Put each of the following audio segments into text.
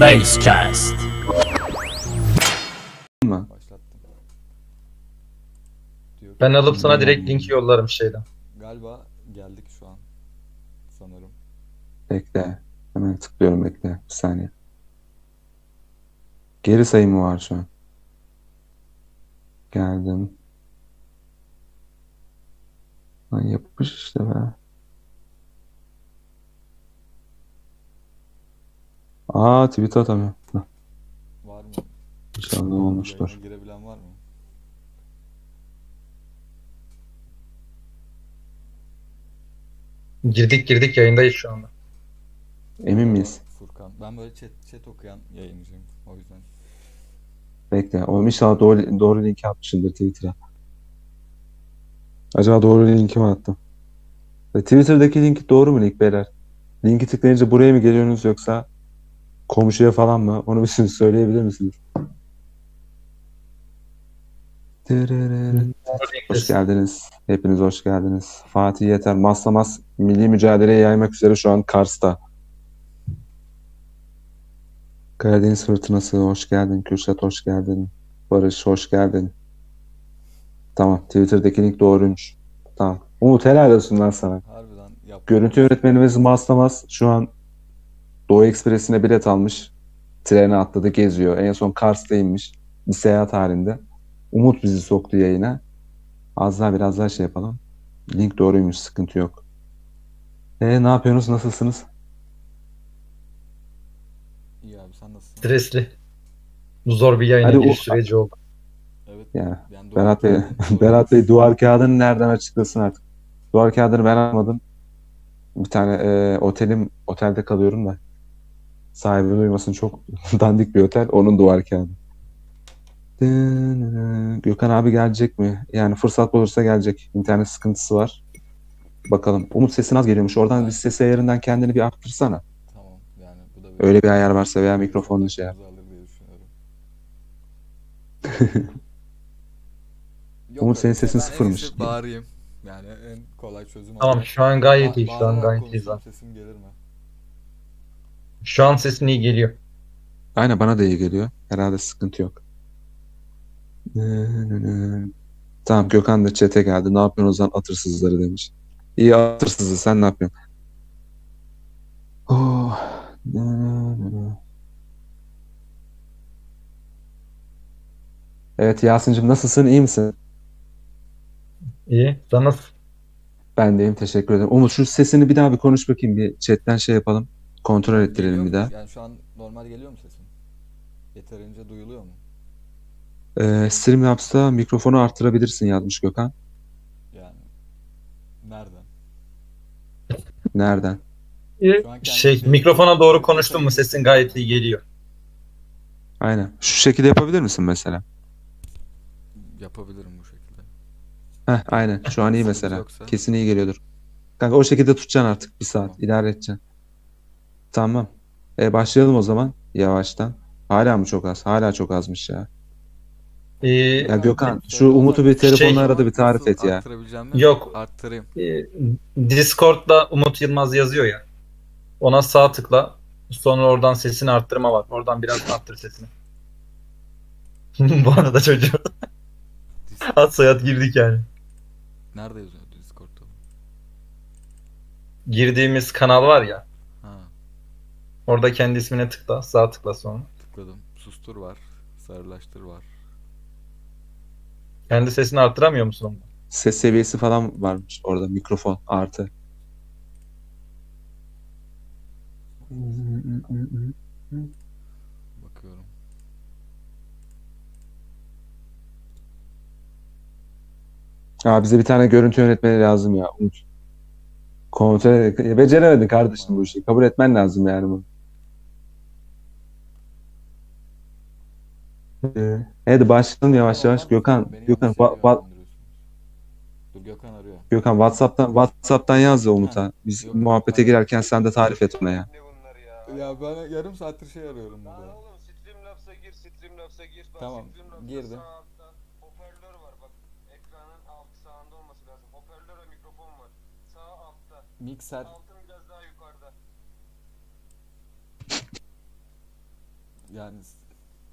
Basecast. mı? Başlattım. Diyor ki, Ben alıp sana direkt linki yollarım şeyden. Galiba geldik şu an. Sanırım. Bekle. Hemen tıklıyorum bekle. Bir saniye. Geri sayımı var şu an. Geldim. Lan yapmış işte be. Aa tweet atamıyorum. Var mı? İnşallah olmuştur. Yayına girebilen var mı? Girdik girdik yayındayız şu anda. Emin miyiz? Furkan. Ben böyle chat, chat okuyan yayıncıyım. O yüzden. Bekle. Oğlum inşallah doğru, doğru linki atmışımdır Twitter'a. Acaba doğru linki mi attım? Ve Twitter'daki link doğru mu link beyler? Linki tıklayınca buraya mı geliyorsunuz yoksa komşuya falan mı? Onu bir siz söyleyebilir misiniz? Hoş geldiniz. Hepiniz hoş geldiniz. Fatih Yeter, Maslamas milli mücadeleyi yaymak üzere şu an Kars'ta. Karadeniz Fırtınası hoş geldin. Kürşat hoş geldin. Barış hoş geldin. Tamam. Twitter'daki link doğruymuş. Tamam. Umut helal olsun lan sana. Harbiden yap. Görüntü yönetmenimiz Maslamas şu an Doğu Ekspresi'ne bilet almış. Trene atladı geziyor. En son Kars'ta inmiş. Bir seyahat halinde. Umut bizi soktu yayına. Az daha biraz daha şey yapalım. Link doğruymuş. Sıkıntı yok. E ne yapıyorsunuz? Nasılsınız? İyi abi sen nasılsın? Stresli. Bu zor bir yayın Hadi giriş o- süreci oldu. Evet. Yani Ben Berat Bey, Berat Bey duvar kağıdını nereden açıklasın artık? Duvar kağıdını ben almadım. Bir tane e, otelim, otelde kalıyorum da. Sahibi duymasın çok dandik bir otel. Onun duvar kağıdı. Gökhan abi gelecek mi? Yani fırsat bulursa gelecek. İnternet sıkıntısı var. Bakalım. Umut sesin az geliyormuş. Oradan bir ses ayarından kendini bir arttırsana. Tamam. Yani bu da Öyle bir ayar varsa veya mikrofonla şey yap. Umut, senin sesin sıfırmış. Bağırayım. Yani en kolay çözüm Tamam şu an gayet iyi. Şu an gayet iyi. Sesim gelir mi? Şu an sesin iyi geliyor. Aynen bana da iyi geliyor. Herhalde sıkıntı yok. Tamam Gökhan da chat'e geldi. Ne yapıyorsun o zaman atırsızları demiş. İyi atırsızı sen ne yapıyorsun? Oh. Evet Yasin'cim nasılsın? İyi misin? İyi. Sen nasıl? Ben deyim teşekkür ederim. Umut şu sesini bir daha bir konuş bakayım. Bir chatten şey yapalım. Kontrol ettirelim Geliyor bir mu? daha. Yani şu an normal geliyor mu sesim? Yeterince duyuluyor mu? Ee, Streamlabs'ta mikrofonu arttırabilirsin yazmış Gökhan. Yani nereden? Nereden? Şu an kendi Şey mikrofona doğru konuştun mu sesin gayet iyi geliyor. Aynen. Şu şekilde yapabilir misin mesela? Yapabilirim bu şekilde. Heh, aynen. Şu an iyi Sıkıntı mesela. yoksa. Kesin iyi geliyordur. Kanka o şekilde tutacaksın artık bir saat. Tamam. idare edeceksin. Tamam. E, başlayalım o zaman yavaştan. Hala mı çok az? Hala çok azmış ya. Ee, Ya Gökhan şu Söyle Umut'u bir Şey- telefonla arada bir tarif et ya. Yok. Arttırayım. e, Discord'da Umut Yılmaz yazıyor ya. Ona sağ tıkla. Sonra oradan sesini arttırma var. Oradan biraz arttır sesini. Bu arada çocuğu ad soyad girdik yani. Nerede yazıyor Discord'da? Girdiğimiz kanal var ya. Orada kendi ismine tıkla. Sağ tıkla sonra. tıkladım. Sustur var. Sarılaştır var. Kendi sesini arttıramıyor musun onda? Ses seviyesi falan varmış orada. Mikrofon artı. Bakıyorum. Aa, bize bir tane görüntü yönetmeni lazım ya. Umut. Kontrol e, beceremedin kardeşim bu işi. Kabul etmen lazım yani bunu. Ee, Hadi başlayalım yavaş yavaş. Tamam, Gökhan, beni Gökhan, yanlış yere wa- wa- yönlendiriyorsunuz. Dur Gökhan arıyor. Gökhan WhatsApp'tan WhatsApp'tan yaz da Umut'a. Biz Yok, muhabbete ben- girerken sen de tarif et ona ya. Ne bunlar ya? Ya ben yarım saattir şey arıyorum Lan burada. oğlum Streamlabs'a gir, Streamlabs'a gir. Bak, Tamam, Streamlabs'ta girdim. Sağ altta hoparlör var bak. Ekranın alt sağında olması lazım. Hoparlör ve mikrofon var. Sağ altta. Mikser Altın biraz daha yukarıda. Yani s-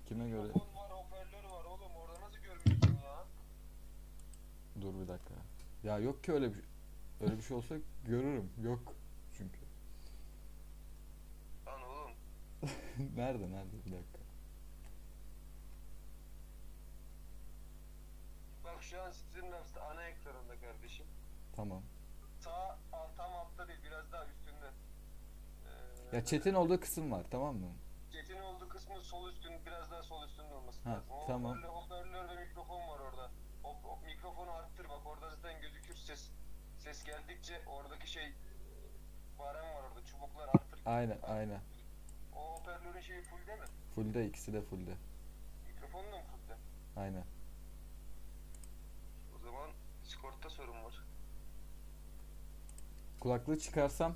kime göre? Mikrofon var, hoparlör var oğlum. Orada nasıl görmüyorsun ya? Dur bir dakika. Ya yok ki öyle bir öyle bir şey olsa görürüm. Yok çünkü. Lan oğlum. nerede nerede bir dakika. Bak şu an Streamlabs'te ana ekranında kardeşim. Tamam. Sağ alt, tam altta değil biraz daha üstünde. Ee, Ya chat'in olduğu kısım var tamam mı? Chat'in olduğu kısmı sol üstün biraz daha sol üstünde olması Ha, lazım. Tamam. Hoparlör, hoparlör ve mikrofon var orada. Mikrofonu arttır bak orada zaten gözükür ses. Ses geldikçe oradaki şey barem var orada çubuklar arttır. Aynen aynen. O hoparlörün şeyi full değil mi? Full'de ikisi de full'de. Mikrofonun da mı fullde? Aynen. O zaman Discord'da sorun var. Kulaklığı çıkarsam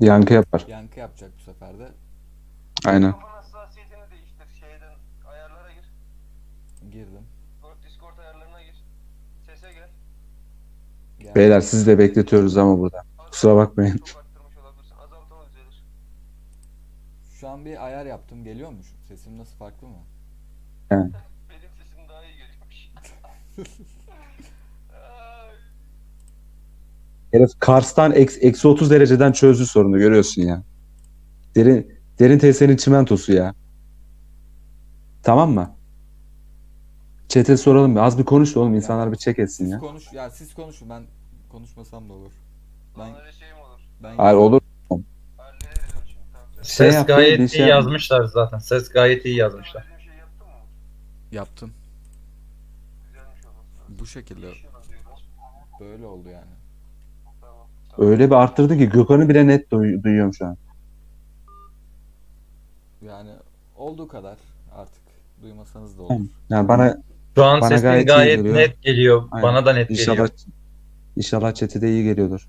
Yankı yapar. yankı yapacak bu sefer de. Aynen. Mikrofon hassasiyetini değiştir şeyden ayarlara gir. Girdim. Discord, Discord ayarlarına gir. Sese gel. Geldim. Beyler sizi de bekletiyoruz ama burada. Kusura bakmayın. Şu an bir ayar yaptım. Geliyor mu? şu- Sesim nasıl farklı mı? Benim sesim daha iyi geliyormuş. Herif Kars'tan eksi, eksi 30 dereceden çözdü sorunu görüyorsun ya. Derin, derin TS'nin çimentosu ya. Tamam mı? Chat'e soralım. Az bir konuş da oğlum. insanlar bir check etsin Siz ya. konuş. Ya siz konuşun. Ben konuşmasam da olur. Ben Lan öyle şey mi olur? ben Hayır olur. Hallederiz onu şimdi. Tamam. Sen Şey Ses yap, gayet bir iyi şey yazmışlar zaten. Ses gayet iyi yazmışlar. yaptın mı? yaptım. Güzelmiş olması. Bu şekilde İşin böyle oldu yani. Tamam. Öyle bir arttırdı ki Gökhan'ı bile net duy- duyuyorum şu an. Yani olduğu kadar artık duymasanız da olur. Yani bana Şu an Bana sesin gayet iyi gayet, geliyor. net geliyor. Aynen. Bana da net inşallah geliyor. inşallah chat'e de iyi geliyordur.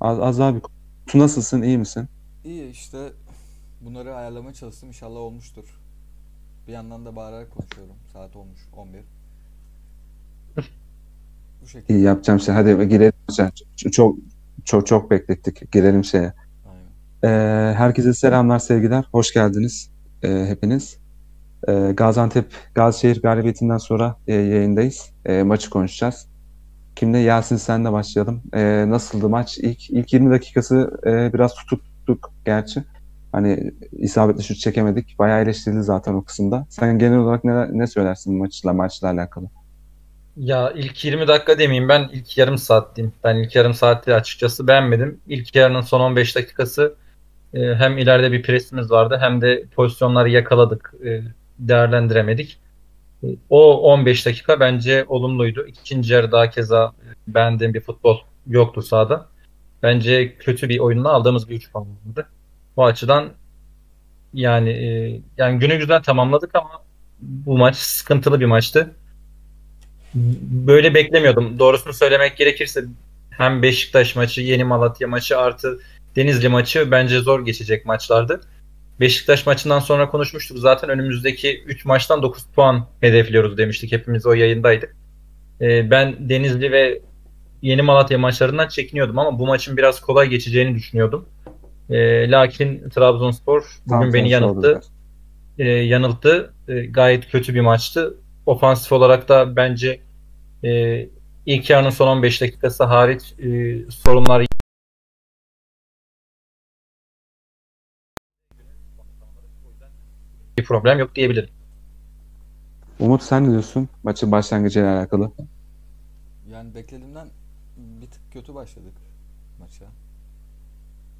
Az, az abi. Tu nasılsın? İyi misin? İyi işte bunları ayarlamaya çalıştım. İnşallah olmuştur. Bir yandan da bağırarak konuşuyorum. Saat olmuş 11. Bu şekilde. İyi yapacağım şey. Hadi girelim. Sen- Çok çok çok, çok beklettik. Girelim şeye. Aynen. Ee, herkese selamlar, sevgiler. Hoş geldiniz ee, hepiniz. Ee, Gaziantep Gazişehir galibiyetinden sonra e, yayındayız. Ee, maçı konuşacağız. Kimle? Yasin senle başlayalım. Ee, nasıldı maç? İlk ilk 20 dakikası e, biraz tutuktuk gerçi. Hani isabetli şut çekemedik. Bayağı eleştirildi zaten o kısımda. Sen genel olarak ne, ne söylersin maçla maçla alakalı? Ya ilk 20 dakika demeyeyim ben ilk yarım saat diyeyim. Ben ilk yarım saati açıkçası beğenmedim. İlk yarının son 15 dakikası e, hem ileride bir presimiz vardı hem de pozisyonları yakaladık, e, değerlendiremedik. O 15 dakika bence olumluydu. İkinci yarı daha keza beğendiğim bir futbol yoktu sahada. Bence kötü bir oyunla aldığımız bir 3 puan vardı. Bu açıdan yani e, yani günü güzel tamamladık ama bu maç sıkıntılı bir maçtı böyle beklemiyordum. Doğrusunu söylemek gerekirse hem Beşiktaş maçı, Yeni Malatya maçı artı Denizli maçı bence zor geçecek maçlardı. Beşiktaş maçından sonra konuşmuştuk. Zaten önümüzdeki 3 maçtan 9 puan hedefliyoruz demiştik. Hepimiz o yayındaydık. Ee, ben Denizli ve Yeni Malatya maçlarından çekiniyordum ama bu maçın biraz kolay geçeceğini düşünüyordum. Ee, lakin Trabzonspor bugün Tam beni yanılttı e, yanılttı. E, gayet kötü bir maçtı. Ofansif olarak da bence e, ilk yarının son 15 dakikası hariç e, sorunlar bir problem yok diyebilirim. Umut sen ne diyorsun maçın başlangıcıyla alakalı? Yani beklediğimden bir tık kötü başladık maça.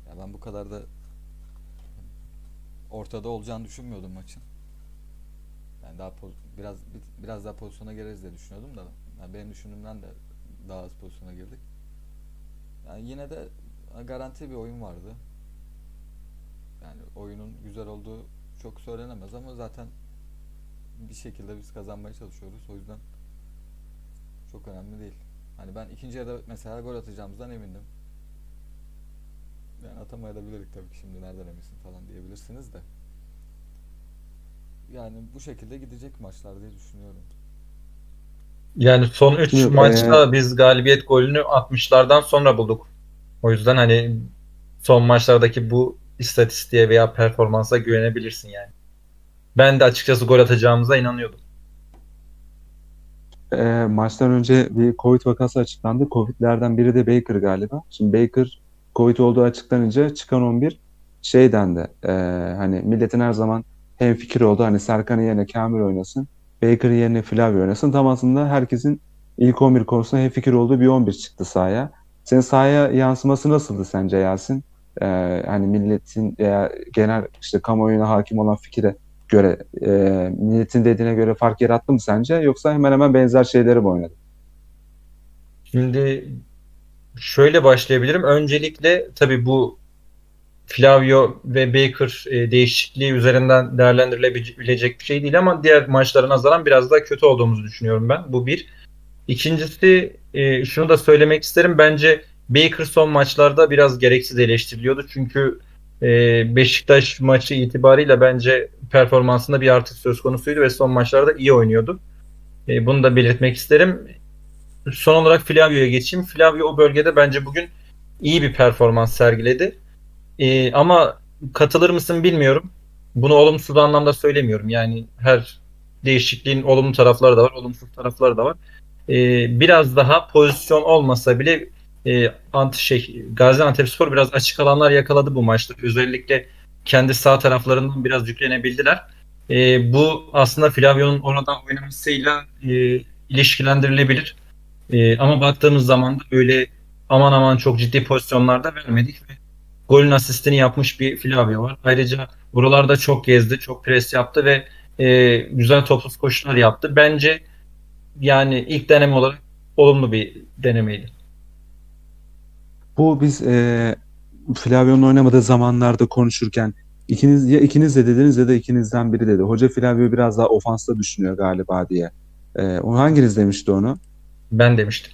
Ya ben bu kadar da ortada olacağını düşünmüyordum maçın. Yani daha biraz bir- biraz daha pozisyona gireriz diye düşünüyordum da yani benim düşündüğümden de daha az pozisyona girdik. Yani yine de garanti bir oyun vardı. Yani oyunun güzel olduğu çok söylenemez ama zaten bir şekilde biz kazanmaya çalışıyoruz. O yüzden çok önemli değil. Hani ben ikinci yarıda mesela gol atacağımızdan emindim. Yani atamayabilirdik tabii ki şimdi nereden eminsin falan diyebilirsiniz de. Yani bu şekilde gidecek maçlar diye düşünüyorum. Yani son 3 Şimdi, maçta biz galibiyet golünü 60'lardan sonra bulduk. O yüzden hani son maçlardaki bu istatistiğe veya performansa güvenebilirsin yani. Ben de açıkçası gol atacağımıza inanıyordum. E, maçtan önce bir Covid vakası açıklandı. Covid'lerden biri de Baker galiba. Şimdi Baker Covid olduğu açıklanınca çıkan 11 şey dendi. E, hani milletin her zaman hem fikir oldu. Hani Serkan'ın yerine Kamil oynasın. Baker'ın yerine Flavio oynasın. Tam aslında herkesin ilk 11 konusunda hem fikir olduğu bir 11 çıktı sahaya. Senin sahaya yansıması nasıldı sence Yasin? E, hani milletin veya genel işte kamuoyuna hakim olan fikire göre e, milletin dediğine göre fark yarattı mı sence yoksa hemen hemen benzer şeyleri mi oynadı? Şimdi şöyle başlayabilirim. Öncelikle tabii bu Flavio ve Baker e, değişikliği üzerinden değerlendirilebilecek bir şey değil ama diğer maçlara nazaran biraz daha kötü olduğumuzu düşünüyorum ben. Bu bir. İkincisi e, şunu da söylemek isterim. Bence Baker son maçlarda biraz gereksiz eleştiriliyordu. Çünkü e, Beşiktaş maçı itibariyle bence performansında bir artış söz konusuydu ve son maçlarda iyi oynuyordu. E, bunu da belirtmek isterim. Son olarak Flavio'ya geçeyim. Flavio o bölgede bence bugün iyi bir performans sergiledi. E, ama katılır mısın bilmiyorum. Bunu olumsuz anlamda söylemiyorum. Yani her değişikliğin olumlu tarafları da var, olumsuz tarafları da var. E, biraz daha pozisyon olmasa bile e, ant şey Gaziantepspor biraz açık alanlar yakaladı bu maçta. Özellikle kendi sağ taraflarından biraz yüklenebildiler. E, bu aslında Flavio'nun oradan oynamasıyla e, ilişkilendirilebilir. E, ama baktığımız zaman da öyle aman aman çok ciddi pozisyonlarda vermedik ve golün asistini yapmış bir Flavio var. Ayrıca buralarda çok gezdi, çok pres yaptı ve e, güzel topsuz koşular yaptı. Bence yani ilk deneme olarak olumlu bir denemeydi. Bu biz e, Flavio'nun oynamadığı zamanlarda konuşurken ikiniz ya ikiniz de dediniz ya da ikinizden biri dedi. Hoca Flavio biraz daha ofansta düşünüyor galiba diye. E, o hanginiz demişti onu? Ben demiştim.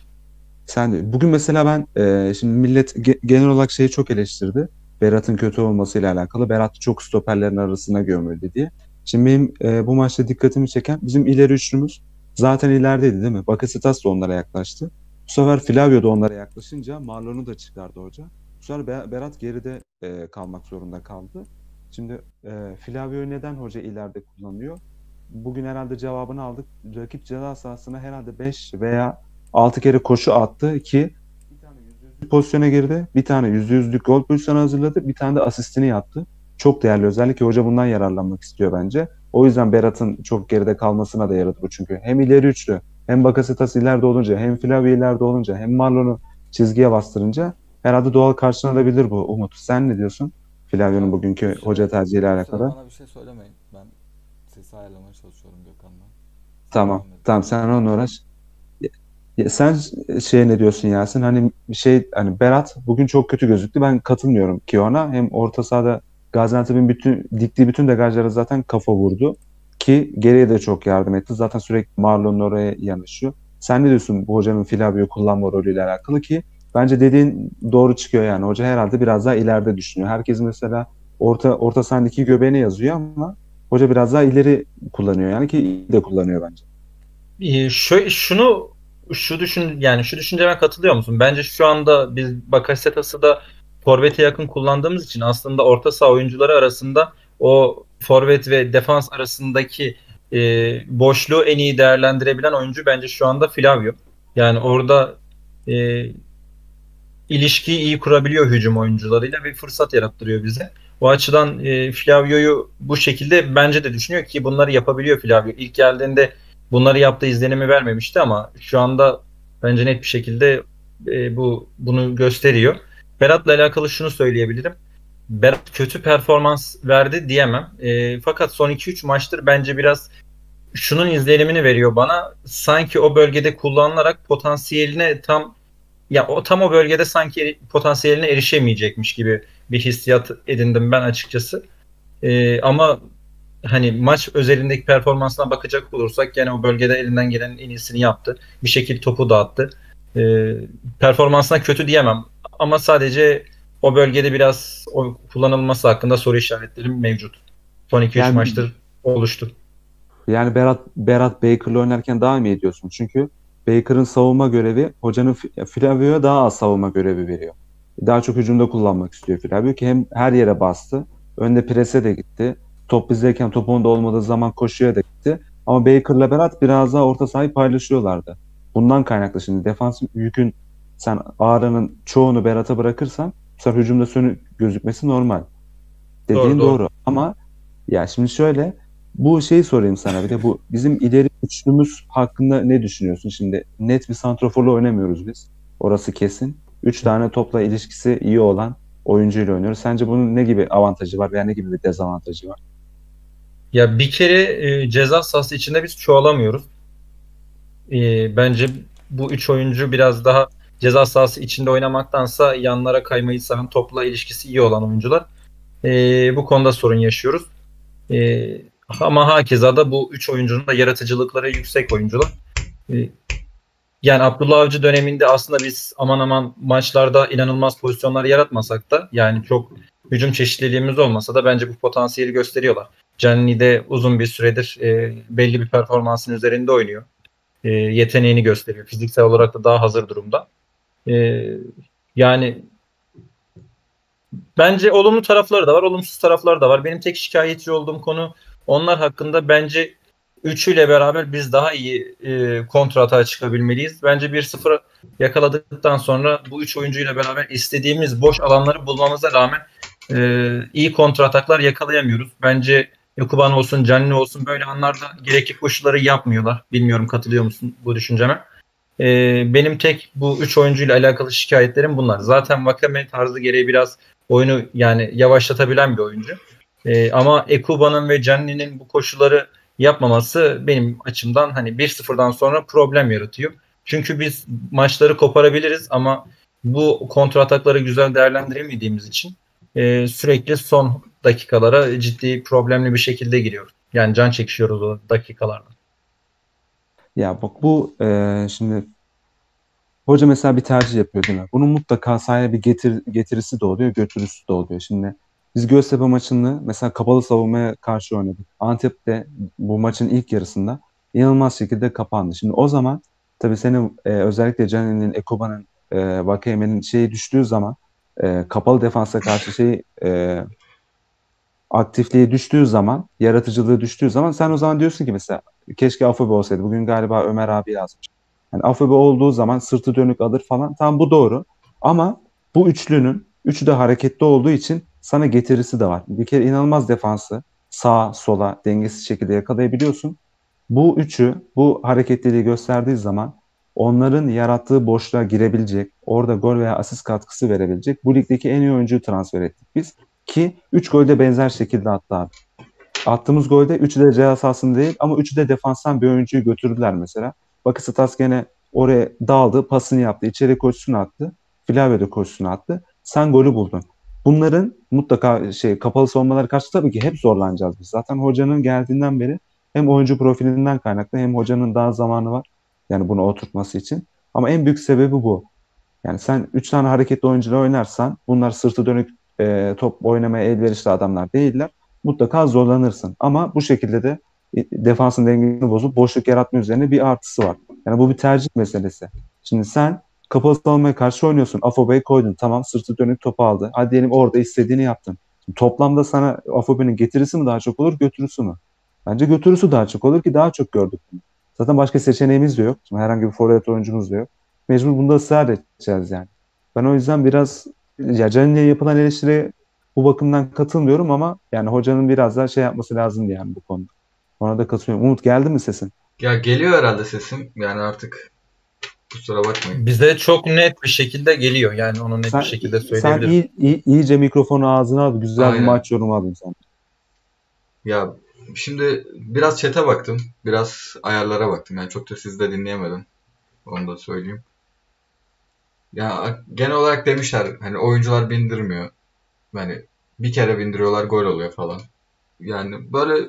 Sen de. Bugün mesela ben e, şimdi millet ge- genel olarak şeyi çok eleştirdi. Berat'ın kötü olmasıyla alakalı. Berat çok stoperlerin arasına gömüldü diye. Şimdi benim e, bu maçta dikkatimi çeken bizim ileri üçlümüz zaten ilerideydi değil mi? Bakasitas da onlara yaklaştı. Bu sefer Flavio da onlara yaklaşınca Marlon'u da çıkardı hoca. Bu sefer Be- Berat geride e, kalmak zorunda kaldı. Şimdi e, Flavio'yu neden hoca ileride kullanıyor? Bugün herhalde cevabını aldık. Rakip ceza sahasına herhalde 5 veya 6 kere koşu attı ki bir tane %100'lük pozisyona girdi. Bir tane %100'lük gol pozisyonu hazırladı. Bir tane de asistini yaptı. Çok değerli. Özellikle hoca bundan yararlanmak istiyor bence. O yüzden Berat'ın çok geride kalmasına da yaradı bu çünkü. Hem ileri üçlü hem Bakasetas ileride olunca hem Flavio ileride olunca hem Marlon'u çizgiye bastırınca herhalde doğal karşılanabilir bu Umut. Sen ne diyorsun? Flavio'nun bugünkü hoca tercihiyle alakalı. Bana bir şey söylemeyin. Ben sesi ayarlamaya çalışıyorum Gökhan'la. Tamam. Tamam sen onunla uğraş. Ya sen şey ne diyorsun Yasin? Hani şey hani Berat bugün çok kötü gözüktü. Ben katılmıyorum ki ona. Hem orta sahada Gaziantep'in bütün diktiği bütün degajlara zaten kafa vurdu. Ki geriye de çok yardım etti. Zaten sürekli Marlon'un oraya yanaşıyor. Sen ne diyorsun bu hocanın Flavio kullanma rolüyle alakalı ki bence dediğin doğru çıkıyor yani. Hoca herhalde biraz daha ileride düşünüyor. Herkes mesela orta orta sahadaki göbeğine yazıyor ama hoca biraz daha ileri kullanıyor yani ki iyi de kullanıyor bence. Ee, şu, şunu şu düşün yani şu düşünceme katılıyor musun? Bence şu anda biz Bakasetas'ı da forvete yakın kullandığımız için aslında orta saha oyuncuları arasında o forvet ve defans arasındaki e, boşluğu en iyi değerlendirebilen oyuncu bence şu anda Flavio. Yani orada e, ilişkiyi iyi kurabiliyor hücum oyuncularıyla ve fırsat yarattırıyor bize. O açıdan e, Flavio'yu bu şekilde bence de düşünüyor ki bunları yapabiliyor Flavio. İlk geldiğinde bunları yaptığı izlenimi vermemişti ama şu anda bence net bir şekilde e, bu bunu gösteriyor. Berat'la alakalı şunu söyleyebilirim. Berat kötü performans verdi diyemem. E, fakat son 2-3 maçtır bence biraz şunun izlenimini veriyor bana. Sanki o bölgede kullanılarak potansiyeline tam ya o tam o bölgede sanki potansiyeline erişemeyecekmiş gibi bir hissiyat edindim ben açıkçası. E, ama hani maç özelindeki performansına bakacak olursak gene o bölgede elinden gelenin en iyisini yaptı. Bir şekilde topu dağıttı. E, performansına kötü diyemem ama sadece o bölgede biraz o kullanılması hakkında soru işaretlerim mevcut. Son 2-3 Yani- maçtır oluştu. Yani Berat Berat Baker'la oynarken daha mı ediyorsun? Çünkü Baker'ın savunma görevi hocanın Flavio'ya daha az savunma görevi veriyor. Daha çok hücumda kullanmak istiyor Fil ki hem her yere bastı. Önde prese de gitti. Top bizdeyken top onda olmadığı zaman koşuya da gitti. Ama Baker'la Berat biraz daha orta sahayı paylaşıyorlardı. Bundan kaynaklı şimdi defans yükün sen ağrının çoğunu Berat'a bırakırsan sefer hücumda sönük gözükmesi normal. Dediğin Doğru, doğru, doğru. Ama ya şimdi şöyle bu şeyi sorayım sana bir de bu bizim ileri üçlümüz hakkında ne düşünüyorsun? Şimdi net bir santraforla oynamıyoruz biz. Orası kesin. Üç tane topla ilişkisi iyi olan oyuncuyla oynuyoruz. Sence bunun ne gibi avantajı var veya ne gibi bir dezavantajı var? Ya bir kere e, ceza sahası içinde biz çoğalamıyoruz. E, bence bu üç oyuncu biraz daha ceza sahası içinde oynamaktansa yanlara kaymayı seven topla ilişkisi iyi olan oyuncular. E, bu konuda sorun yaşıyoruz. E, ama hakeza da bu üç oyuncunun da yaratıcılıkları yüksek oyuncular. E, yani Abdullah Avcı döneminde aslında biz aman aman maçlarda inanılmaz pozisyonlar yaratmasak da yani çok hücum çeşitliliğimiz olmasa da bence bu potansiyeli gösteriyorlar. Canini de uzun bir süredir e, belli bir performansın üzerinde oynuyor. E, yeteneğini gösteriyor. Fiziksel olarak da daha hazır durumda. E, yani bence olumlu tarafları da var, olumsuz tarafları da var. Benim tek şikayetçi olduğum konu onlar hakkında bence üçüyle beraber biz daha iyi e, kontrata çıkabilmeliyiz. Bence 1-0 yakaladıktan sonra bu üç oyuncuyla beraber istediğimiz boş alanları bulmamıza rağmen e, iyi kontrataklar yakalayamıyoruz. Bence Yakuban olsun, Canli olsun böyle anlarda gerekli koşulları yapmıyorlar. Bilmiyorum katılıyor musun bu düşünceme? E, benim tek bu üç oyuncuyla alakalı şikayetlerim bunlar. Zaten Vakame tarzı gereği biraz oyunu yani yavaşlatabilen bir oyuncu. E, ama Ekuba'nın ve Canli'nin bu koşulları yapmaması benim açımdan hani 1-0'dan sonra problem yaratıyor. Çünkü biz maçları koparabiliriz ama bu kontra atakları güzel değerlendiremediğimiz için e, sürekli son dakikalara ciddi problemli bir şekilde giriyoruz. Yani can çekişiyoruz o dakikalarda. Ya bak bu e, şimdi hoca mesela bir tercih yapıyor değil mi? Bunun mutlaka sahaya bir getir, getirisi de oluyor, götürüsü de oluyor. Şimdi biz Göztepe maçını mesela kapalı savunmaya karşı oynadık. Antep'te bu maçın ilk yarısında inanılmaz şekilde kapandı. Şimdi o zaman tabii senin e, özellikle Caner'in, Ekoba'nın, e, Vakayemen'in şeyi düştüğü zaman e, kapalı defansa karşı şey e, aktifliği düştüğü zaman, yaratıcılığı düştüğü zaman sen o zaman diyorsun ki mesela keşke Afobe olsaydı. Bugün galiba Ömer abi yazmış. Yani Afobe olduğu zaman sırtı dönük alır falan. Tam bu doğru. Ama bu üçlünün üçü de hareketli olduğu için sana getirisi de var. Bir kere inanılmaz defansı sağa sola dengesiz şekilde yakalayabiliyorsun. Bu üçü bu hareketliliği gösterdiği zaman onların yarattığı boşluğa girebilecek, orada gol veya asist katkısı verebilecek bu ligdeki en iyi oyuncuyu transfer ettik biz. Ki 3 golde benzer şekilde attı abi. Attığımız golde 3'ü de ceza sahasında değil ama 3'ü de defanstan bir oyuncuyu götürdüler mesela. Bakı Stas gene oraya daldı, pasını yaptı, içeri koşusunu attı. Flavio de koşusunu attı. Sen golü buldun. Bunların mutlaka şey kapalı savunmaları karşı tabii ki hep zorlanacağız biz. Zaten hocanın geldiğinden beri hem oyuncu profilinden kaynaklı hem hocanın daha zamanı var. Yani bunu oturtması için. Ama en büyük sebebi bu. Yani sen 3 tane hareketli oyuncuyla oynarsan bunlar sırtı dönük e, top oynamaya elverişli adamlar değiller. Mutlaka zorlanırsın. Ama bu şekilde de e, defansın dengesini bozup boşluk yaratma üzerine bir artısı var. Yani bu bir tercih meselesi. Şimdi sen kapalı savunmaya karşı oynuyorsun. Afobe'yi koydun. Tamam sırtı dönük topu aldı. Hadi diyelim orada istediğini yaptın. Şimdi toplamda sana Afobe'nin getirisi mi daha çok olur götürüsü mü? Bence götürüsü daha çok olur ki daha çok gördük. Zaten başka seçeneğimiz de yok. Şimdi herhangi bir forvet oyuncumuz da yok. Mecbur bunda ısrar edeceğiz yani. Ben o yüzden biraz ya Canin'e yapılan eleştiri bu bakımdan katılmıyorum ama yani hocanın biraz daha şey yapması lazım yani bu konuda. Ona da katılıyorum. Umut geldi mi sesin? Ya geliyor herhalde sesim. Yani artık kusura bakmayın. Bize çok net bir şekilde geliyor. Yani onu net Sen, bir şekilde sen söyleyebilirim. iyi, iyi, iyice mikrofonu ağzına al. Güzel bir Aynen. maç yorumu alayım sen. Ya şimdi biraz chat'e baktım. Biraz ayarlara baktım. Yani çok da sizi de dinleyemedim. Onu da söyleyeyim. Ya genel olarak demişler hani oyuncular bindirmiyor. Yani bir kere bindiriyorlar gol oluyor falan. Yani böyle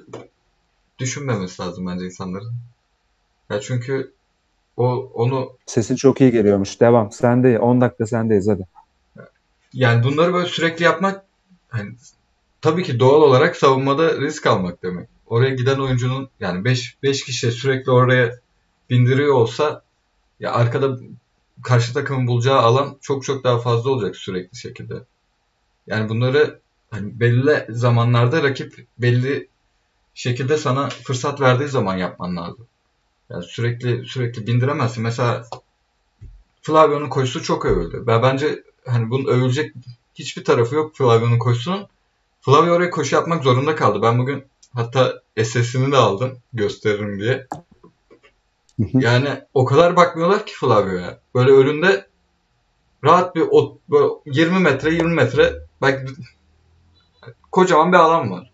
düşünmemesi lazım bence insanların. Ya çünkü o onu Sesin çok iyi geliyormuş. Devam. Sendeyiz. 10 dakika sendeyiz hadi. yani bunları böyle sürekli yapmak hani tabii ki doğal olarak savunmada risk almak demek. Oraya giden oyuncunun yani 5 5 kişi sürekli oraya bindiriyor olsa ya arkada karşı takımın bulacağı alan çok çok daha fazla olacak sürekli şekilde. Yani bunları hani belli zamanlarda rakip belli şekilde sana fırsat verdiği zaman yapman lazım. Yani sürekli sürekli bindiremezsin. Mesela Flavio'nun koşusu çok övüldü. Ben bence hani bunun övülecek hiçbir tarafı yok Flavio'nun koşusunun. Flavio oraya koşu yapmak zorunda kaldı. Ben bugün hatta SS'ini de aldım gösteririm diye. Yani o kadar bakmıyorlar ki Flavio'ya. Böyle önünde rahat bir o, böyle 20 metre 20 metre bak kocaman bir alan var.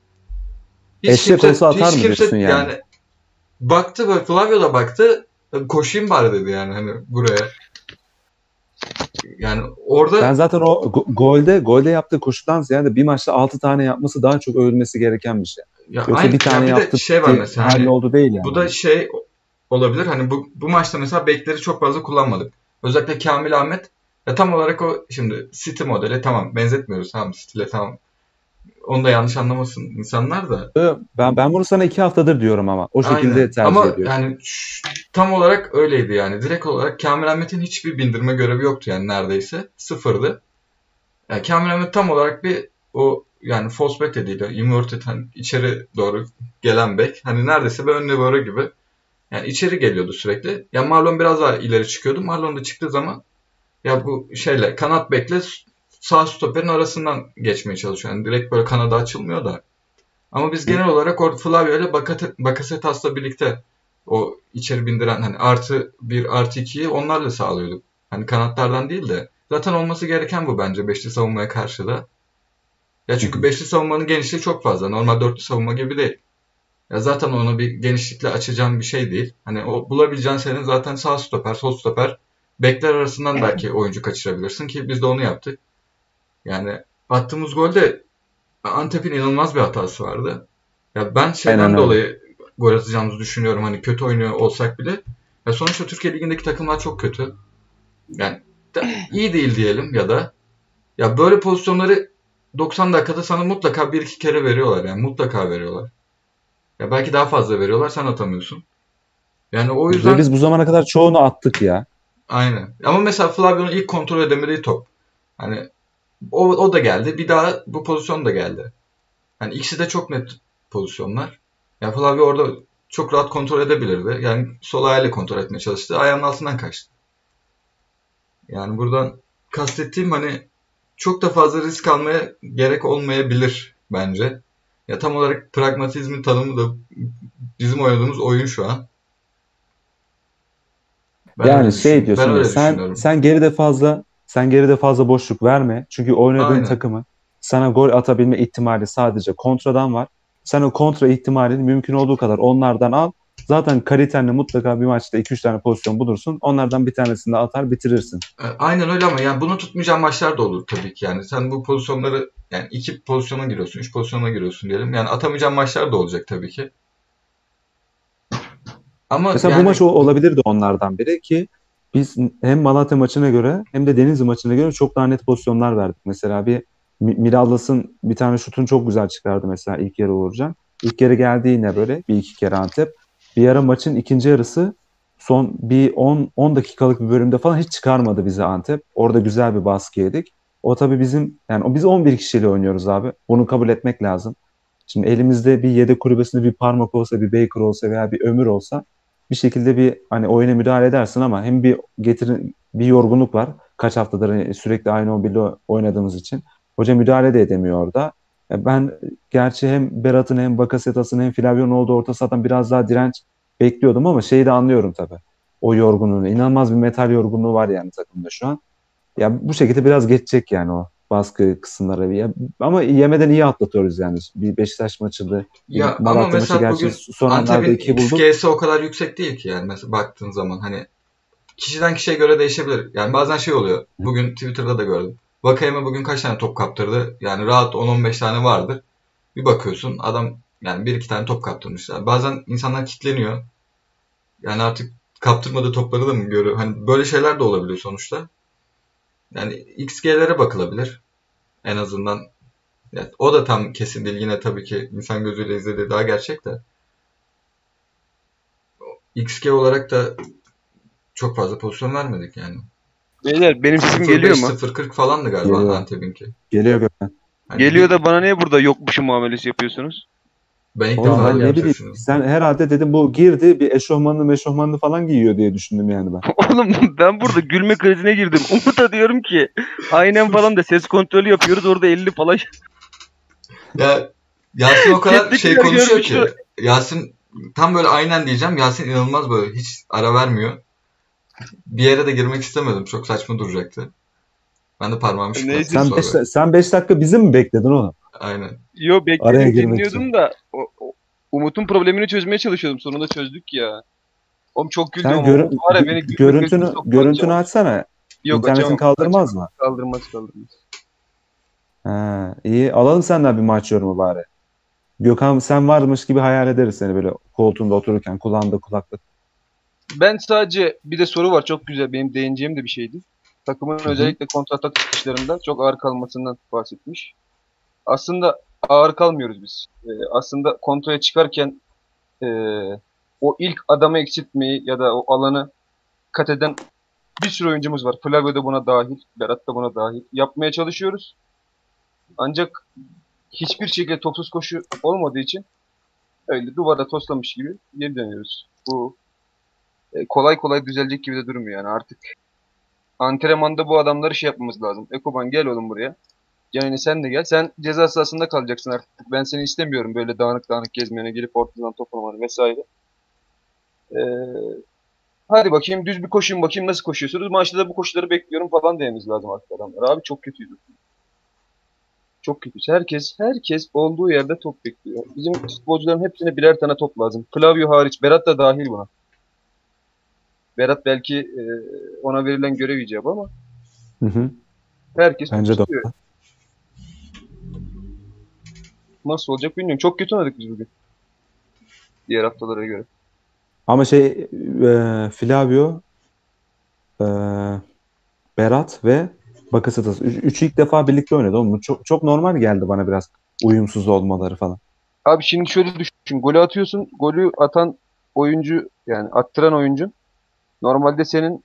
Eşref olsa atar mı diyorsun yani? yani? Baktı böyle Flavio da baktı koşayım bari dedi yani hani buraya. Yani orada ben zaten o go- golde golde yaptığı koşudan ziyade bir maçta 6 tane yapması daha çok övülmesi gereken bir şey. Ya Yoksa aynı, bir tane bir yaptı şey var mesela. Hani, oldu değil yani. Bu da şey olabilir. Hani bu, bu maçta mesela bekleri çok fazla kullanmadık. Özellikle Kamil Ahmet ya tam olarak o şimdi City modeli tamam benzetmiyoruz tamam City'le tamam. Onu da yanlış anlamasın insanlar da. Ben ben bunu sana iki haftadır diyorum ama o şekilde Aynen. tercih ama ediyorum. yani tam olarak öyleydi yani. Direkt olarak Kamil Ahmet'in hiçbir bindirme görevi yoktu yani neredeyse. Sıfırdı. Yani Kamil Ahmet tam olarak bir o yani false back dediğiyle inverted hani içeri doğru gelen back. Hani neredeyse bir önüne böyle gibi. Yani içeri geliyordu sürekli. Ya yani Marlon biraz daha ileri çıkıyordu. Marlon da çıktığı zaman ya bu şeyle kanat bekle sağ stoperin arasından geçmeye çalışıyor. Yani direkt böyle kanada açılmıyor da. Ama biz genel olarak orada Flavio ile Bakasetas'la birlikte o içeri bindiren hani artı bir artı ikiyi onlarla sağlıyorduk. Hani kanatlardan değil de. Zaten olması gereken bu bence beşli savunmaya karşı da. Ya çünkü beşli savunmanın genişliği çok fazla. Normal dörtlü savunma gibi değil. Ya zaten onu bir genişlikle açacağım bir şey değil. Hani o bulabileceğin senin zaten sağ stoper, sol stoper, bekler arasından belki oyuncu kaçırabilirsin ki biz de onu yaptık. Yani attığımız golde Antep'in inanılmaz bir hatası vardı. Ya ben şeyden Aynen dolayı gol atacağımızı düşünüyorum. Hani kötü oynuyor olsak bile. Ya sonuçta Türkiye Ligi'ndeki takımlar çok kötü. Yani iyi değil diyelim ya da ya böyle pozisyonları 90 dakikada sana mutlaka bir iki kere veriyorlar yani mutlaka veriyorlar. Ya belki daha fazla veriyorlar sen atamıyorsun. Yani o yüzden Ve biz bu zamana kadar çoğunu attık ya. Aynen. Ama mesela Flavio'nun ilk kontrol edemediği top. Hani o, o da geldi. Bir daha bu pozisyon da geldi. Hani ikisi de çok net pozisyonlar. Yani Flavio orada çok rahat kontrol edebilirdi. Yani sol ayağıyla kontrol etmeye çalıştı. Ayağının altından kaçtı. Yani buradan kastettiğim hani çok da fazla risk almaya gerek olmayabilir bence. Ya tam olarak pragmatizmin tanımı da bizim oynadığımız oyun şu an. Ben yani şey diyorsun sen sen geride fazla sen geride fazla boşluk verme. Çünkü oynadığın Aynen. takımı sana gol atabilme ihtimali sadece kontradan var. Sen o kontra ihtimalini mümkün olduğu kadar onlardan al. Zaten kalitenle mutlaka bir maçta 2-3 tane pozisyon bulursun. Onlardan bir tanesini de atar bitirirsin. E, aynen öyle ama yani bunu tutmayacağın maçlar da olur tabii ki. Yani sen bu pozisyonları yani iki pozisyona giriyorsun, üç pozisyona giriyorsun diyelim. Yani atamayacağın maçlar da olacak tabii ki. Ama Mesela yani... bu maç olabilirdi onlardan biri ki biz hem Malatya maçına göre hem de Denizli maçına göre çok daha net pozisyonlar verdik. Mesela bir Mirallas'ın bir tane şutunu çok güzel çıkardı mesela ilk yarı Uğurcan. İlk yarı geldi yine böyle bir iki kere Antep. Bir ara maçın ikinci yarısı son bir 10 10 dakikalık bir bölümde falan hiç çıkarmadı bizi Antep. Orada güzel bir baskı yedik. O tabii bizim yani biz 11 kişiyle oynuyoruz abi. Bunu kabul etmek lazım. Şimdi elimizde bir yedek kulübesinde bir parmak olsa, bir Baker olsa veya bir ömür olsa bir şekilde bir hani oyuna müdahale edersin ama hem bir getirin bir yorgunluk var. Kaç haftadır hani sürekli aynı 11'de oynadığımız için. Hoca müdahale de edemiyor orada. E, ben gerçi hem Berat'ın hem Bakasetas'ın hem Flavio'nun olduğu orta sahadan biraz daha direnç bekliyordum ama şeyi de anlıyorum tabii. O yorgunluğunu. inanılmaz bir metal yorgunluğu var yani takımda şu an. Ya bu şekilde biraz geçecek yani o baskı kısımları. Ya, ama yemeden iyi atlatıyoruz yani. Bir Beşiktaş maçında. Ya ama mesela bugün son Antep'in XG'si o kadar yüksek değil ki yani mesela baktığın zaman hani kişiden kişiye göre değişebilir. Yani bazen şey oluyor. Bugün Twitter'da da gördüm. Vakayeme bugün kaç tane top kaptırdı? Yani rahat 10-15 tane vardı. Bir bakıyorsun adam yani bir iki tane top kaptırmışlar. Bazen insanlar kitleniyor. Yani artık kaptırmadığı topları da mı görüyor? Hani böyle şeyler de olabiliyor sonuçta. Yani XG'lere bakılabilir. En azından yani o da tam kesin değil. Yine tabii ki insan gözüyle izlediği daha gerçek de. XG olarak da çok fazla pozisyon vermedik yani. Beyler benim sesim geliyor mu? 0-40 falandı galiba Geliyor. Antep'inki. Geliyor Gökhan. Hani Geliyor da bana niye burada yokmuşum muamelesi yapıyorsunuz? Ben ilk defa ne bileyim. Sen herhalde dedim bu girdi bir eşofmanlı meşofmanlı falan giyiyor diye düşündüm yani ben. Oğlum ben burada gülme krizine girdim. Umut'a diyorum ki aynen falan da ses kontrolü yapıyoruz orada 50 falan. Ya Yasin o kadar şey konuşuyor ki. Yasin tam böyle aynen diyeceğim. Yasin inanılmaz böyle hiç ara vermiyor. Bir yere de girmek istemedim. Çok saçma duracaktı. Ben de parmağımı şıklattım Sen sonra. 5 sen beş dakika bizi mi bekledin oğlum? Aynen. Yo bekledim dinliyordum için. da o, o- Umut'un problemini çözmeye çalışıyordum. Sonunda çözdük ya. Oğlum çok güldüm Sen görün, var ya beni görüntünü görüntünü açsana. Yok İnternetin açamam. kaldırmaz mı? Kaldırmaz kaldırmaz. Ha, iyi. Alalım senden bir maç yorumu bari. Gökhan sen varmış gibi hayal ederiz seni böyle koltuğunda otururken kulağında kulaklık. Ben sadece bir de soru var çok güzel benim değineceğim de bir şeydi. Takımın hı. özellikle kontratak çıkışlarında çok ağır kalmasından bahsetmiş. Aslında ağır kalmıyoruz biz. Ee, aslında kontraya çıkarken ee, o ilk adamı eksiltmeyi ya da o alanı kat eden bir sürü oyuncumuz var. Flavio da buna dahil, Berat da buna dahil. Yapmaya çalışıyoruz. Ancak hiçbir şekilde topsuz koşu olmadığı için öyle duvara toslamış gibi geri dönüyoruz. Bu e, kolay kolay düzelecek gibi de durmuyor yani artık. Antrenmanda bu adamları şey yapmamız lazım. Ekoban gel oğlum buraya. Yani sen de gel. Sen ceza sahasında kalacaksın artık. Ben seni istemiyorum böyle dağınık dağınık gezmeyene gelip ortadan toplamanı vesaire. Ee, hadi bakayım düz bir koşun bakayım nasıl koşuyorsunuz. Maçta da bu koşuları bekliyorum falan dememiz lazım artık adamlar. Abi çok kötüydü. Çok kötü. Herkes herkes olduğu yerde top bekliyor. Bizim futbolcuların hepsine birer tane top lazım. Flavio hariç. Berat da dahil buna. Berat belki e, ona verilen görev icabı ama Hı hı. herkes Bence de. Nasıl olacak bilmiyorum. Çok kötü oynadık biz bugün. Diğer haftalara göre. Ama şey e, Flavio, e, Berat ve Bakasetas. Üç, üçü ilk defa birlikte oynadı. Oğlum. Çok, çok normal geldi bana biraz uyumsuz olmaları falan. Abi şimdi şöyle düşün. Golü atıyorsun. Golü atan oyuncu yani attıran oyuncu normalde senin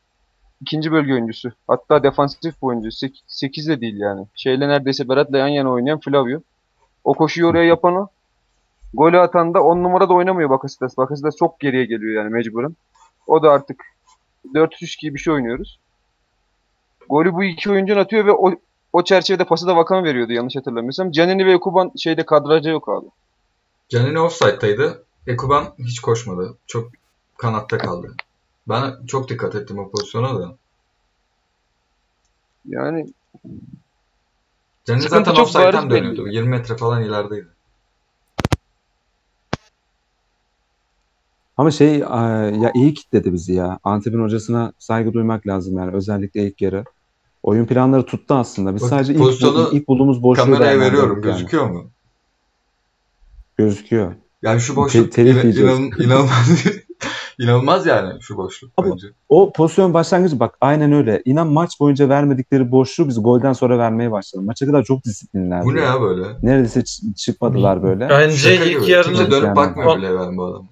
ikinci bölge oyuncusu. Hatta defansif bir oyuncu. 8 de değil yani. Şeyle neredeyse Berat'la yan yana oynayan Flavio. O koşuyu oraya yapan o. Golü atan da 10 numarada oynamıyor Bakasetas. Bakasetas çok geriye geliyor yani mecburen. O da artık 4-3 gibi bir şey oynuyoruz. Golü bu iki oyuncun atıyor ve o, o çerçevede pası da Vakan veriyordu yanlış hatırlamıyorsam. Canini ve Kuban şeyde kadrajda yok abi. Canini offside'daydı. Ekuban hiç koşmadı. Çok kanatta kaldı. Ben çok dikkat ettim o pozisyona da. Yani Canini Sıkıntı zaten çok offside'den bariz belli. dönüyordu. 20 metre falan ilerideydi. Ama şey e, ya iyi kitledi bizi ya. Antep'in hocasına saygı duymak lazım yani özellikle ilk yarı. Oyun planları tuttu aslında. Biz Bak, sadece ilk, pozisyonu ilk bulduğumuz boşluğu Kameraya değerlendirdik veriyorum. yani. Gözüküyor mu? Gözüküyor. Yani şu Te- boşluk telif inan- yiyeceğiz. inan- inanılmaz inanılmaz yani şu boşluk Abi, bence. O pozisyon başlangıcı bak aynen öyle. İnan maç boyunca vermedikleri boşluğu biz golden sonra vermeye başladı. Maça kadar çok disiplinlerdi. Bu ne ya böyle? Neredeyse ç- çıkmadılar böyle. Bence Şaka ilk yarının Kimse dönüp Yani. bakmıyor bile ben bu adama.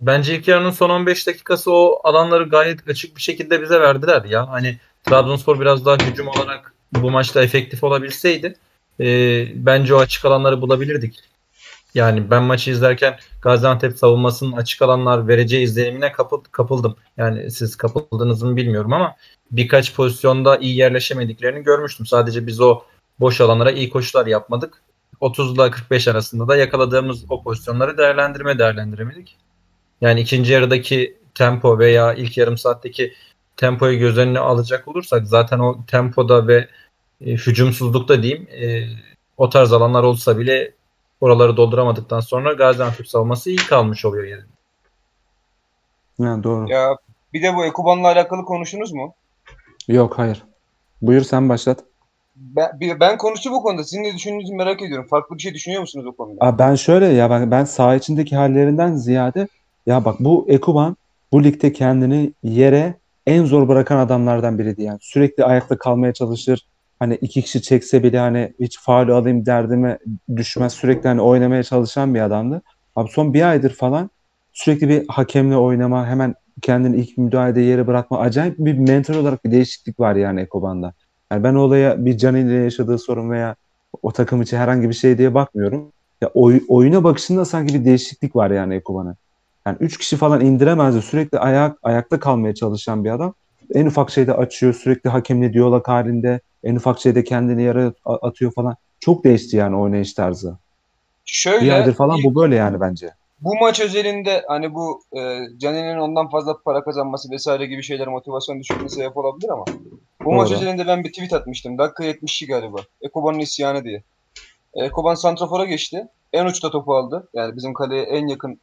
Bence ilk yarının son 15 dakikası o alanları gayet açık bir şekilde bize verdiler ya. Hani Trabzonspor biraz daha hücum olarak bu maçta efektif olabilseydi e, bence o açık alanları bulabilirdik. Yani ben maçı izlerken Gaziantep savunmasının açık alanlar vereceği izlenimine kapı- kapıldım. Yani siz kapıldınız mı bilmiyorum ama birkaç pozisyonda iyi yerleşemediklerini görmüştüm. Sadece biz o boş alanlara iyi koşular yapmadık. 30 ile 45 arasında da yakaladığımız o pozisyonları değerlendirme değerlendiremedik. Yani ikinci yarıdaki tempo veya ilk yarım saatteki tempoyu göz önüne alacak olursak zaten o tempoda ve e, hücumsuzlukta diyeyim e, o tarz alanlar olsa bile oraları dolduramadıktan sonra Gaziantep savunması iyi kalmış oluyor yani. Ha, doğru. Ya bir de bu Ekuban'la alakalı konuştunuz mu? Yok hayır. Buyur sen başlat. Ben, ben konuştum bu konuda. Sizin ne düşündüğünüzü merak ediyorum. Farklı bir şey düşünüyor musunuz o konuda? Aa, ben şöyle ya ben, ben saha içindeki hallerinden ziyade ya bak bu Ekuban bu ligde kendini yere en zor bırakan adamlardan biriydi yani. Sürekli ayakta kalmaya çalışır. Hani iki kişi çekse bile hani hiç faul alayım derdime düşmez. Sürekli hani oynamaya çalışan bir adamdı. Abi son bir aydır falan sürekli bir hakemle oynama hemen kendini ilk müdahalede yere bırakma. Acayip bir mental olarak bir değişiklik var yani Ekoban'da. Yani ben olaya bir Can ile yaşadığı sorun veya o takım için herhangi bir şey diye bakmıyorum. Ya oy, oyuna bakışında sanki bir değişiklik var yani Ekoban'ın. Yani üç kişi falan indiremezdi. Sürekli ayak ayakta kalmaya çalışan bir adam. En ufak şeyde açıyor. Sürekli hakemle diyalog halinde. En ufak şeyde kendini yere a- atıyor falan. Çok değişti yani oynayış tarzı. Şöyle Bir aydır falan bu böyle yani bence. bu maç özelinde hani bu e, Caner'in ondan fazla para kazanması vesaire gibi şeyler motivasyon düşürmesine sebep olabilir ama bu maç Doğru. özelinde ben bir tweet atmıştım. Dakika 72 galiba. Ekoban'ın isyanı diye. Ekoban santrafora geçti. En uçta topu aldı. Yani bizim kaleye en yakın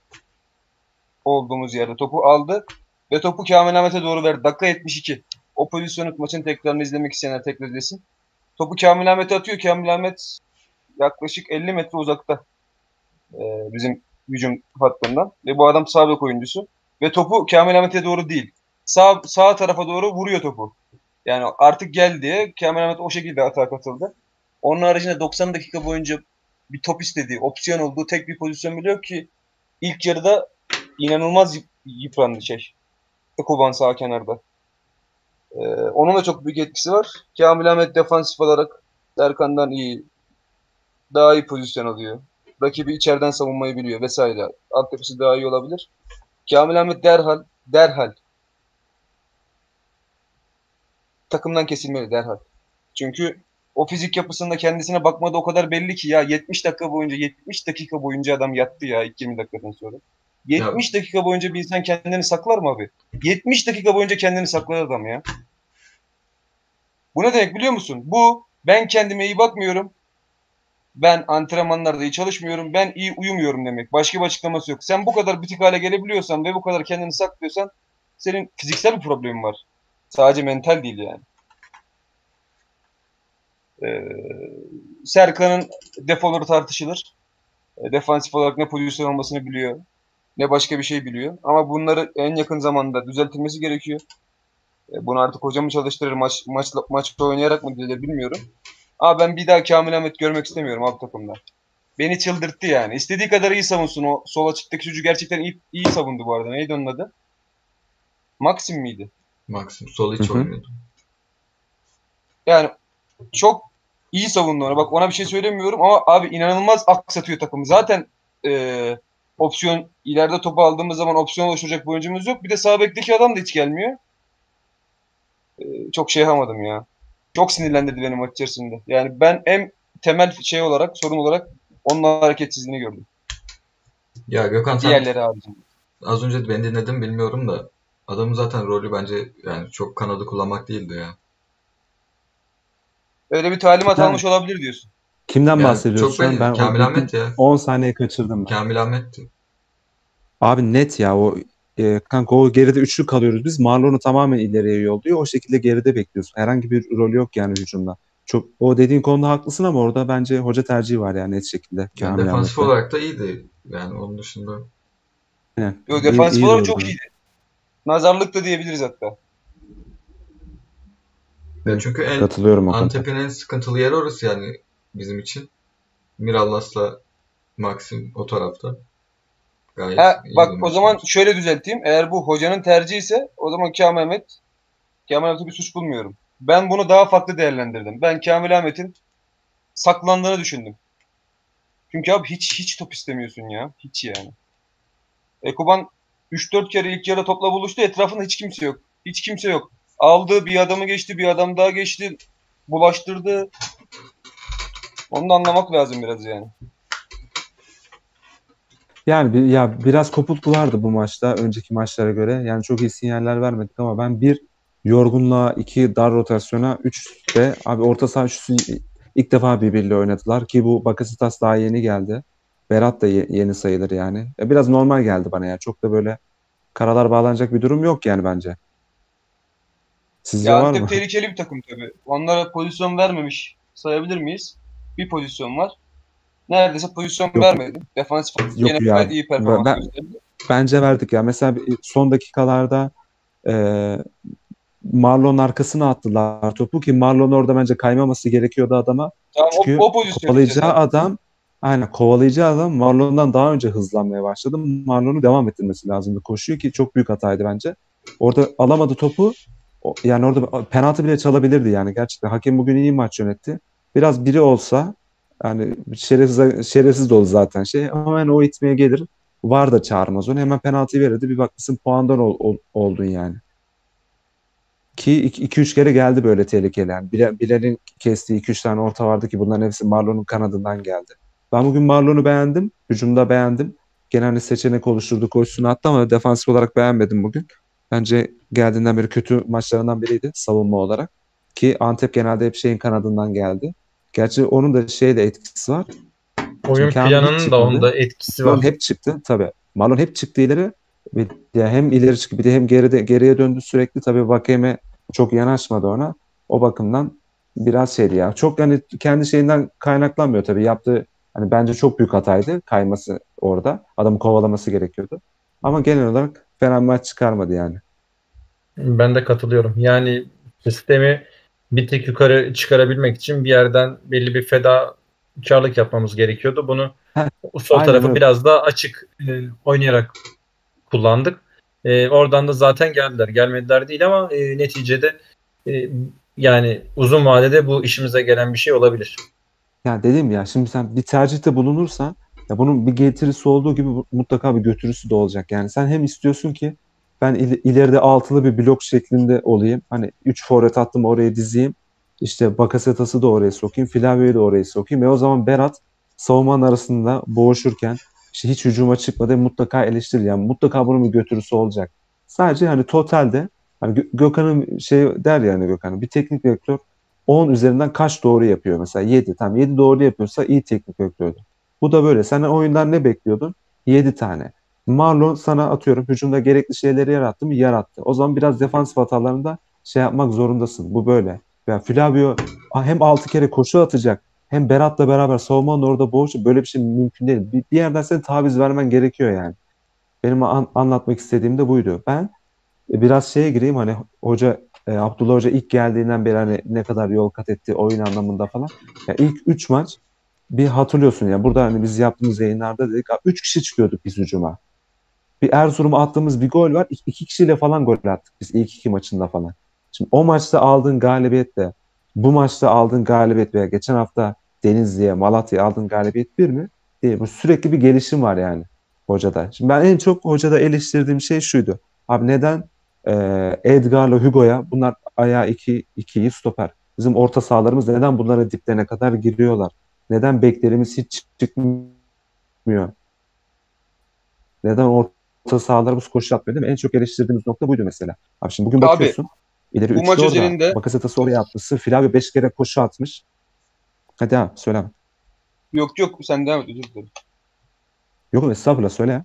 olduğumuz yerde topu aldı. Ve topu Kamil Ahmet'e doğru verdi. Dakika 72. O pozisyonu maçın tekrarını izlemek isteyenler tekrar izlesin. Topu Kamil Ahmet'e atıyor. Kamil Ahmet yaklaşık 50 metre uzakta. e, bizim hücum hattından. Ve bu adam sağ bek oyuncusu. Ve topu Kamil Ahmet'e doğru değil. Sağ, sağ tarafa doğru vuruyor topu. Yani artık gel diye Kamil Ahmet o şekilde atağa katıldı. Onun haricinde 90 dakika boyunca bir top istediği, opsiyon olduğu tek bir pozisyon bile yok ki ilk yarıda inanılmaz yıp- yıprandı şey. Ekoban sağ kenarda. Ee, onun da çok büyük etkisi var. Kamil Ahmet defansif olarak Serkan'dan iyi. Daha iyi pozisyon alıyor. Rakibi içeriden savunmayı biliyor vesaire. Altyapısı daha iyi olabilir. Kamil Ahmet derhal, derhal takımdan kesilmeli derhal. Çünkü o fizik yapısında kendisine bakmadı o kadar belli ki ya 70 dakika boyunca 70 dakika boyunca adam yattı ya ilk 20 dakikadan sonra. 70 dakika boyunca bir insan kendini saklar mı abi? 70 dakika boyunca kendini saklar adam ya. Bu ne demek biliyor musun? Bu ben kendime iyi bakmıyorum. Ben antrenmanlarda iyi çalışmıyorum. Ben iyi uyumuyorum demek. Başka bir açıklaması yok. Sen bu kadar bitik hale gelebiliyorsan ve bu kadar kendini saklıyorsan senin fiziksel bir problemin var. Sadece mental değil yani. Ee, Serkan'ın defoları tartışılır. E, Defansif olarak ne pozisyon olmasını biliyor. Ne başka bir şey biliyor. Ama bunları en yakın zamanda düzeltilmesi gerekiyor. E, Bunu artık hocam mı çalıştırır, maç, maç, maç oynayarak mı düzelir bilmiyorum. Ama ben bir daha Kamil Ahmet görmek istemiyorum abi takımda. Beni çıldırttı yani. İstediği kadar iyi savunsun. O sol açıktaki çocuk gerçekten iyi, iyi savundu bu arada. Neydi onun adı? Maxim miydi? Maxim sol iç oynuyordu. Yani çok iyi savundu onu. Bak ona bir şey söylemiyorum ama abi inanılmaz aksatıyor takımı. Zaten e, opsiyon ileride topu aldığımız zaman opsiyon oluşturacak bir oyuncumuz yok. Bir de sağ bekteki adam da hiç gelmiyor. E, çok şey yapamadım ya. Çok sinirlendirdi beni maç içerisinde. Yani ben en temel şey olarak, sorun olarak onun hareketsizliğini gördüm. Ya Gökhan sen Diğerleri haricinde. az önce beni dinledin bilmiyorum da adamın zaten rolü bence yani çok kanadı kullanmak değildi ya. Öyle bir talimat Yani- almış olabilir diyorsun. Kimden Yani bahsediyorsun çok belli. Ben Kamil Ahmet ya. 10 saniye kaçırdım. Kamil Ahmet'ti. Abi net ya o e, kanka o geride üçlü kalıyoruz biz. Marlon'u tamamen ileriye yolluyor. O şekilde geride bekliyorsun. Herhangi bir rol yok yani hücumda. Çok o dediğin konuda haklısın ama orada bence hoca tercihi var yani net şekilde. Yani defansif Ahmet'te. olarak da iyiydi. Yani onun dışında Aynen. Yo, İyi- defansif iyi olarak rol çok iyiydi. Nazarlık da diyebiliriz hatta. Ya çünkü en Katılıyorum. Antep'in en sıkıntılı yeri orası yani bizim için. Mirallas'la Maxim o tarafta. Gayet Ha, iyi bak o zaman olmuş. şöyle düzelteyim. Eğer bu hocanın tercihi ise o zaman Kamil Ahmet Kamil Ahmet'e bir suç bulmuyorum. Ben bunu daha farklı değerlendirdim. Ben Kamil Ahmet'in saklandığını düşündüm. Çünkü abi hiç hiç top istemiyorsun ya. Hiç yani. Ekuban 3-4 kere ilk yarı topla buluştu. Etrafında hiç kimse yok. Hiç kimse yok. Aldı bir adamı geçti, bir adam daha geçti. Bulaştırdı. Onu da anlamak lazım biraz yani. Yani bir, ya biraz kopuklulardı bu maçta önceki maçlara göre. Yani çok iyi sinyaller vermedik ama ben bir yorgunluğa, iki dar rotasyona, üç de abi orta saha üçlüsü ilk defa birbiriyle oynadılar ki bu Bakasitas daha yeni geldi. Berat da ye- yeni sayılır yani. Ya biraz normal geldi bana ya. Çok da böyle karalar bağlanacak bir durum yok yani bence. Sizce Ya var Antep mı? tehlikeli bir takım tabii. Onlara pozisyon vermemiş sayabilir miyiz? Bir pozisyon var. Neredeyse pozisyon Yok. vermedi. Defansif yine ya. gayet iyi performans Ben- gösterdi. Bence verdik ya. Mesela son dakikalarda e, Marlon arkasına attılar topu ki Marlon orada bence kaymaması gerekiyordu adama. Tamam, Çünkü o, o kopalayacağı işte. adam Aynen kovalayacağı adam Marlon'dan daha önce hızlanmaya başladı. Marlon'u devam ettirmesi lazımdı. Koşuyor ki çok büyük hataydı bence. Orada alamadı topu. Yani orada penaltı bile çalabilirdi yani gerçekten. Hakem bugün iyi maç yönetti. Biraz biri olsa yani şerefsiz, şerefsiz dolu zaten şey ama yani o itmeye gelir. Var da çağırmaz onu. Hemen penaltıyı verirdi. Bir bakmışsın puandan ol- ol- oldun yani. Ki 2-3 kere geldi böyle tehlikeli. Yani Bilal'in kestiği 2-3 tane orta vardı ki bunların hepsi Marlon'un kanadından geldi. Ben bugün Marlon'u beğendim. Hücumda beğendim. Genelde seçenek oluşturdu, koşusunu attı ama defansif olarak beğenmedim bugün. Bence geldiğinden beri kötü maçlarından biriydi savunma olarak. Ki Antep genelde hep şeyin kanadından geldi. Gerçi onun da şey de etkisi var. Oyun Çünkü planının da onda etkisi Marlon var. hep çıktı tabii. Marlon hep çıktı ileri. Bir, ya hem ileri çıktı bir de hem geride geriye döndü sürekli. Tabii Vakeme çok yanaşmadı ona. O bakımdan biraz şeydi ya. Çok hani kendi şeyinden kaynaklanmıyor tabii. Yaptığı hani bence çok büyük hataydı kayması orada. Adamı kovalaması gerekiyordu. Ama genel olarak fena maç çıkarmadı yani. Ben de katılıyorum. Yani sistemi bir tek yukarı çıkarabilmek için bir yerden belli bir fedakarlık yapmamız gerekiyordu. Bunu sol aynen tarafı öyle. biraz daha açık e, oynayarak kullandık. E, oradan da zaten geldiler. Gelmediler değil ama e, neticede e, yani uzun vadede bu işimize gelen bir şey olabilir. Ya dedim ya şimdi sen bir tercihte bulunursan ya bunun bir getirisi olduğu gibi mutlaka bir götürüsü de olacak. Yani sen hem istiyorsun ki ben il- ileride altılı bir blok şeklinde olayım. Hani 3 forvet attım oraya dizeyim. İşte Bakasetas'ı da oraya sokayım. Flavio'yu da oraya sokayım. E o zaman Berat savunmanın arasında boğuşurken işte hiç hücuma çıkmadı mutlaka eleştir. Yani mutlaka bunun bir götürüsü olacak. Sadece hani totalde hani Gö- Gökhan'ın şey der yani Gökhan'ın bir teknik direktör 10 üzerinden kaç doğru yapıyor mesela? 7. Tamam 7 doğru yapıyorsa iyi teknik direktördü. Bu da böyle. Sen oyundan ne bekliyordun? 7 tane. Marlon sana atıyorum hücumda gerekli şeyleri yarattı mı? Yarattı. O zaman biraz defansif hatalarında şey yapmak zorundasın. Bu böyle. Ya Flavio hem 6 kere koşu atacak hem Berat'la beraber savunmanın orada boğuşup böyle bir şey mümkün değil. Bir, bir yerden senin taviz vermen gerekiyor yani. Benim an- anlatmak istediğim de buydu. Ben e, biraz şeye gireyim hani hoca e, Abdullah Hoca ilk geldiğinden beri hani ne kadar yol kat etti oyun anlamında falan. Ya ilk 3 maç bir hatırlıyorsun ya burada hani biz yaptığımız yayınlarda dedik 3 kişi çıkıyorduk biz hücuma. Bir Erzurum'a attığımız bir gol var. 2 kişiyle falan gol attık biz ilk iki maçında falan. Şimdi o maçta aldığın galibiyetle bu maçta aldığın galibiyet veya geçen hafta Denizli'ye, Malatya'ya aldığın galibiyet bir mi? Değil. Bu sürekli bir gelişim var yani hocada. Şimdi ben en çok hocada eleştirdiğim şey şuydu. Abi neden e, Edgar'la Hugo'ya bunlar ayağı 2 2'yi stoper. Bizim orta sahalarımız neden bunlara diplerine kadar giriyorlar? Neden beklerimiz hiç çıkmıyor? Neden orta sahalarımız koşu atmıyor değil mi? En çok eleştirdiğimiz nokta buydu mesela. Abi şimdi bugün Abi, bakıyorsun. ileri bu maç orada. özelinde- Bakasetas'ı oraya atmışsın. Flavio 5 kere koşu atmış. Hadi abi söyle. Yok yok sen devam et özür dilerim. Yok estağfurullah söyle.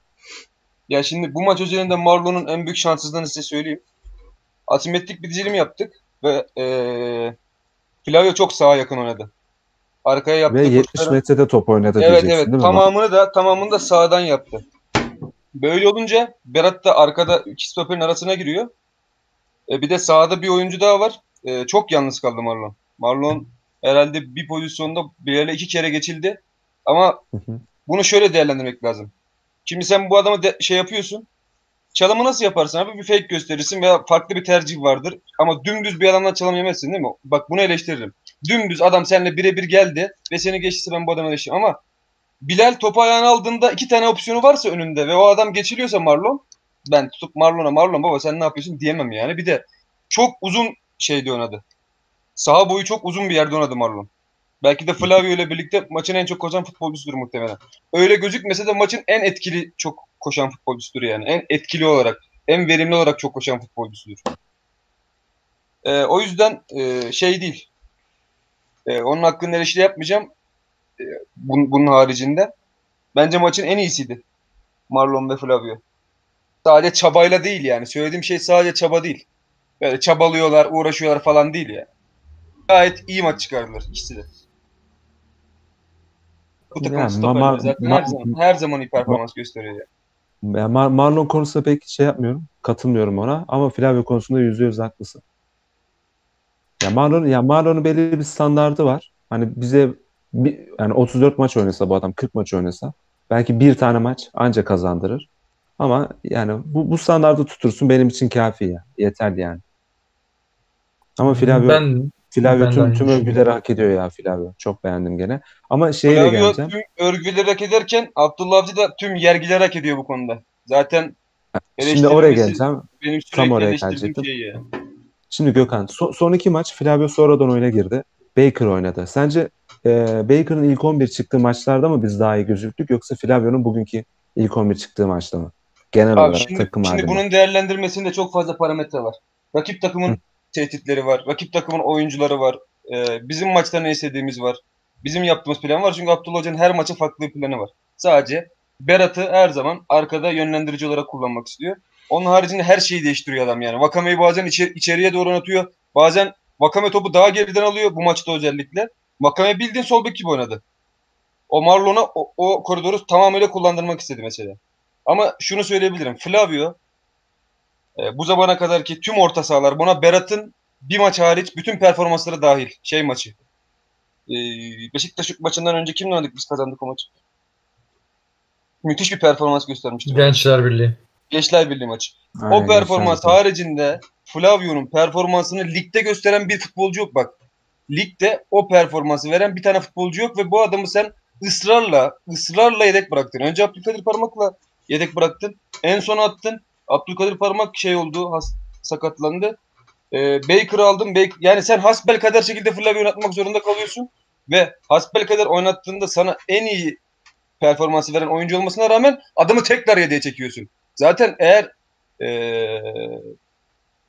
Ya şimdi bu maç özelinde Marlon'un en büyük şanssızlığını size söyleyeyim. Asimetrik bir dizilim yaptık ve eee Flavio çok sağa yakın oynadı. Arkaya yaptığı Ve 70 koşuları- metrede top oynadı Evet diyeceksin evet değil mi? tamamını da tamamını da sağdan yaptı. Böyle olunca Berat da arkada iki stoperin arasına giriyor. E, bir de sağda bir oyuncu daha var. E, çok yalnız kaldı Marlon. Marlon herhalde bir pozisyonda Bilal'e iki kere geçildi. Ama bunu şöyle değerlendirmek lazım. Şimdi sen bu adamı de- şey yapıyorsun. Çalımı nasıl yaparsın abi? Bir fake gösterirsin veya farklı bir tercih vardır. Ama dümdüz bir adamdan çalım yemezsin değil mi? Bak bunu eleştiririm. Dümdüz adam seninle birebir geldi ve seni geçtiyse ben bu adamı eleştiririm. Ama Bilal topu ayağına aldığında iki tane opsiyonu varsa önünde ve o adam geçiliyorsa Marlon ben tutup Marlon'a Marlon baba sen ne yapıyorsun diyemem yani. Bir de çok uzun şeyde oynadı. Saha boyu çok uzun bir yerde oynadı Marlon. Belki de Flavio ile birlikte maçın en çok koşan futbolcusudur muhtemelen. Öyle gözükmese de maçın en etkili çok koşan futbolcusudur yani. En etkili olarak, en verimli olarak çok koşan futbolcusudur. Ee, o yüzden e, şey değil. Ee, onun hakkında eleştiri yapmayacağım. Ee, bun- bunun haricinde. Bence maçın en iyisiydi. Marlon ve Flavio. Sadece çabayla değil yani. Söylediğim şey sadece çaba değil. Böyle çabalıyorlar, uğraşıyorlar falan değil yani. Gayet iyi maç çıkardılar ikisi de. Bu takım Yani Mar- zaten Mar- her zaman, her zaman iyi performans gösteriyor yani. Yani Mar- Marlon konusunda pek şey yapmıyorum. Katılmıyorum ona. Ama Flavio konusunda yüzde yüz haklısın. Ya Marlon, ya Marlon'un belli bir standardı var. Hani bize bir, yani 34 maç oynasa bu adam 40 maç oynasa belki bir tane maç anca kazandırır. Ama yani bu, bu standardı tutursun benim için kafi ya. Yeterli yani. Ama Flavio, Ben Flavio ben de tüm, tüm övgüleri hak ediyor ya Flavio. Çok beğendim gene. Ama şeye de Flavio geleceğim. tüm örgüleri hak ederken Abdullah Avcı da tüm yergileri hak ediyor bu konuda. Zaten Şimdi oraya geleceğim. benim Tam oraya gelecektim. şey. Şimdi Gökhan so- son iki maç Flavio sonradan oyuna girdi. Baker oynadı. Sence e, Baker'ın ilk 11 çıktığı maçlarda mı biz daha iyi gözüktük yoksa Flavio'nun bugünkü ilk 11 çıktığı maçta mı? Genel Abi olarak şimdi, takım şimdi halinde. bunun değerlendirmesinde çok fazla parametre var. Rakip takımın Hı. tehditleri var. Rakip takımın oyuncuları var. Ee, bizim maçta ne istediğimiz var. Bizim yaptığımız plan var. Çünkü Abdullah Hoca'nın her maça farklı bir planı var. Sadece Berat'ı her zaman arkada yönlendirici olarak kullanmak istiyor. Onun haricinde her şeyi değiştiriyor adam yani. Vakame'yi bazen içe- içeriye doğru atıyor. Bazen Vakame topu daha geriden alıyor bu maçta özellikle. Vakame bildiğin sol bek gibi oynadı. O Marlon'a o, o koridoru tamamıyla kullandırmak istedi mesela. Ama şunu söyleyebilirim. Flavio e, bu zamana kadarki tüm orta sahalar buna Berat'ın bir maç hariç bütün performansları dahil. Şey maçı. E, Beşiktaş maçından önce kimle oynadık biz kazandık o maçı? Müthiş bir performans göstermişti. Gençler Birliği. Gençler Birliği maçı. Aynen, o performans haricinde Flavio'nun performansını ligde gösteren bir futbolcu yok bak. Ligde o performansı veren bir tane futbolcu yok ve bu adamı sen ısrarla ısrarla yedek bıraktın. Önce Abdülkadir Parmak'la yedek bıraktın. En son attın. Abdülkadir Parmak şey oldu, has, sakatlandı. Ee, Baker'ı aldın. Baker, yani sen hasbel kader şekilde Flavio oynatmak zorunda kalıyorsun ve hasbel kader oynattığında sana en iyi performansı veren oyuncu olmasına rağmen adamı tekrar yedeğe çekiyorsun. Zaten eğer ee,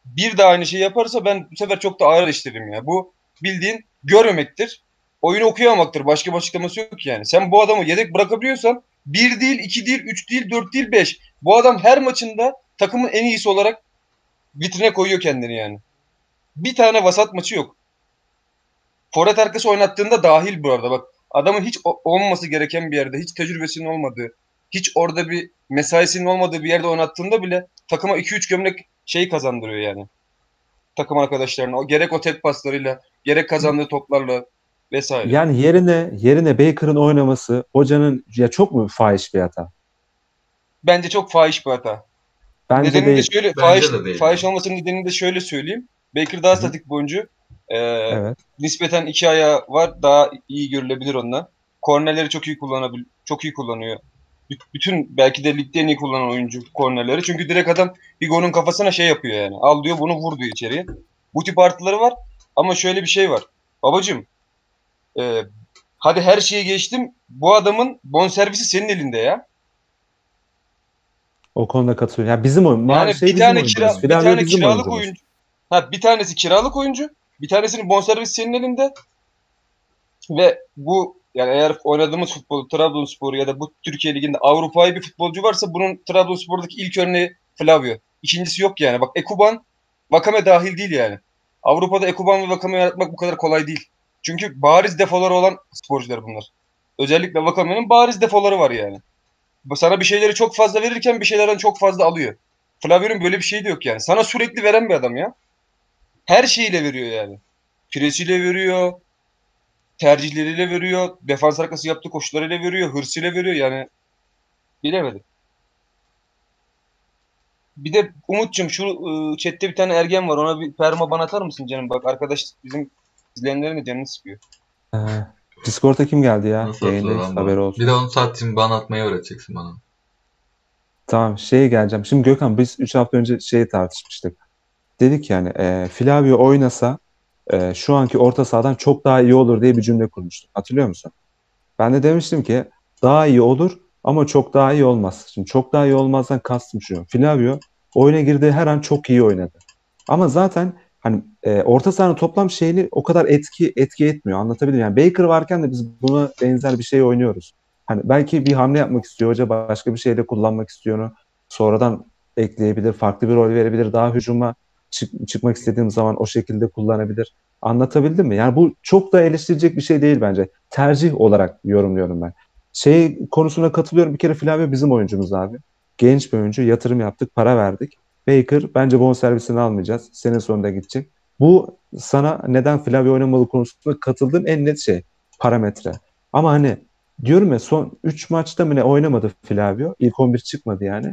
bir daha aynı şeyi yaparsa ben bu sefer çok da ağır eleştiririm ya. Bu bildiğin görmemektir. Oyunu okuyamamaktır. Başka bir açıklaması yok yani. Sen bu adamı yedek bırakabiliyorsan bir değil, iki değil, üç değil, dört değil, beş. Bu adam her maçında takımın en iyisi olarak vitrine koyuyor kendini yani. Bir tane vasat maçı yok. Forvet arkası oynattığında dahil bu arada bak. Adamın hiç olmaması gereken bir yerde, hiç tecrübesinin olmadığı, hiç orada bir mesaisinin olmadığı bir yerde oynattığında bile takıma 2-3 gömlek şey kazandırıyor yani. Takım arkadaşlarına. O, gerek o tek paslarıyla, gerek kazandığı toplarla vesaire. Yani yerine yerine Baker'ın oynaması hocanın ya çok mu fahiş bir hata? Bence çok fahiş bir hata. Bence Nedeni de değil. şöyle, Bence fahiş, de değil. fahiş olmasının nedenini de şöyle söyleyeyim. Baker daha Hı statik bir oyuncu. Ee, Evet. nispeten iki ayağı var. Daha iyi görülebilir ondan. Kornerleri çok iyi kullanabil çok iyi kullanıyor. B- Bütün belki de ligde en iyi kullanan oyuncu kornerleri. Çünkü direkt adam Higo'nun kafasına şey yapıyor yani. Al diyor bunu vur diyor içeriye. Bu tip artıları var. Ama şöyle bir şey var. Babacım e, hadi her şeyi geçtim. Bu adamın bonservisi senin elinde ya. O konuda katılıyorum. Ya bizim oyun. Yani şey bir tane kira, bir tane kiralık oyuncumuz. oyuncu. Ha bir tanesi kiralık oyuncu, bir tanesinin bonservisi senin elinde. Ve bu yani eğer oynadığımız futbol Trabzonspor ya da bu Türkiye liginde Avrupa'yı bir futbolcu varsa bunun Trabzonspor'daki ilk örneği Flavio. İkincisi yok yani. Bak Ekuban, Vakame dahil değil yani. Avrupa'da Ekuban ve Vakame yaratmak bu kadar kolay değil. Çünkü bariz defoları olan sporcular bunlar. Özellikle Vakame'nin bariz defoları var yani. Sana bir şeyleri çok fazla verirken bir şeylerden çok fazla alıyor. Flavio'nun böyle bir şeyi de yok yani. Sana sürekli veren bir adam ya. Her şeyiyle veriyor yani. Presiyle veriyor. Tercihleriyle veriyor. Defans arkası yaptığı koşularıyla veriyor. Hırsıyla veriyor yani. Bilemedim. Bir de Umut'cum şu ıı, chatte bir tane ergen var. Ona bir perma bana atar mısın canım? Bak arkadaş bizim izleyenlerin de canını sıkıyor. Ee, Discord'a kim geldi ya? Nasıl Yayındayız bu? olsun. Bir de onu satayım bana atmayı öğreteceksin bana. Tamam şeye geleceğim. Şimdi Gökhan biz 3 hafta önce şeyi tartışmıştık. Dedik yani e, Flavio oynasa e, şu anki orta sahadan çok daha iyi olur diye bir cümle kurmuştuk. Hatırlıyor musun? Ben de demiştim ki daha iyi olur ama çok daha iyi olmaz. Şimdi çok daha iyi olmazdan kastım şu. Flavio oyuna girdiği her an çok iyi oynadı. Ama zaten hani e, orta sahanın toplam şeyini o kadar etki etki etmiyor. Anlatabilirim. Yani Baker varken de biz buna benzer bir şey oynuyoruz. Hani belki bir hamle yapmak istiyor hoca başka bir şeyde kullanmak istiyor onu. Sonradan ekleyebilir, farklı bir rol verebilir. Daha hücuma çık- çıkmak istediğim zaman o şekilde kullanabilir. Anlatabildim mi? Yani bu çok da eleştirecek bir şey değil bence. Tercih olarak yorumluyorum ben. Şey konusuna katılıyorum. Bir kere Flavio bizim oyuncumuz abi. Genç bir oyuncu. Yatırım yaptık, para verdik. Baker bence bonservisini almayacağız. Sene sonunda gidecek. Bu sana neden Flavio oynamalı konusunda katıldığım en net şey. Parametre. Ama hani diyorum ya son 3 maçta mı ne oynamadı Flavio. İlk 11 çıkmadı yani.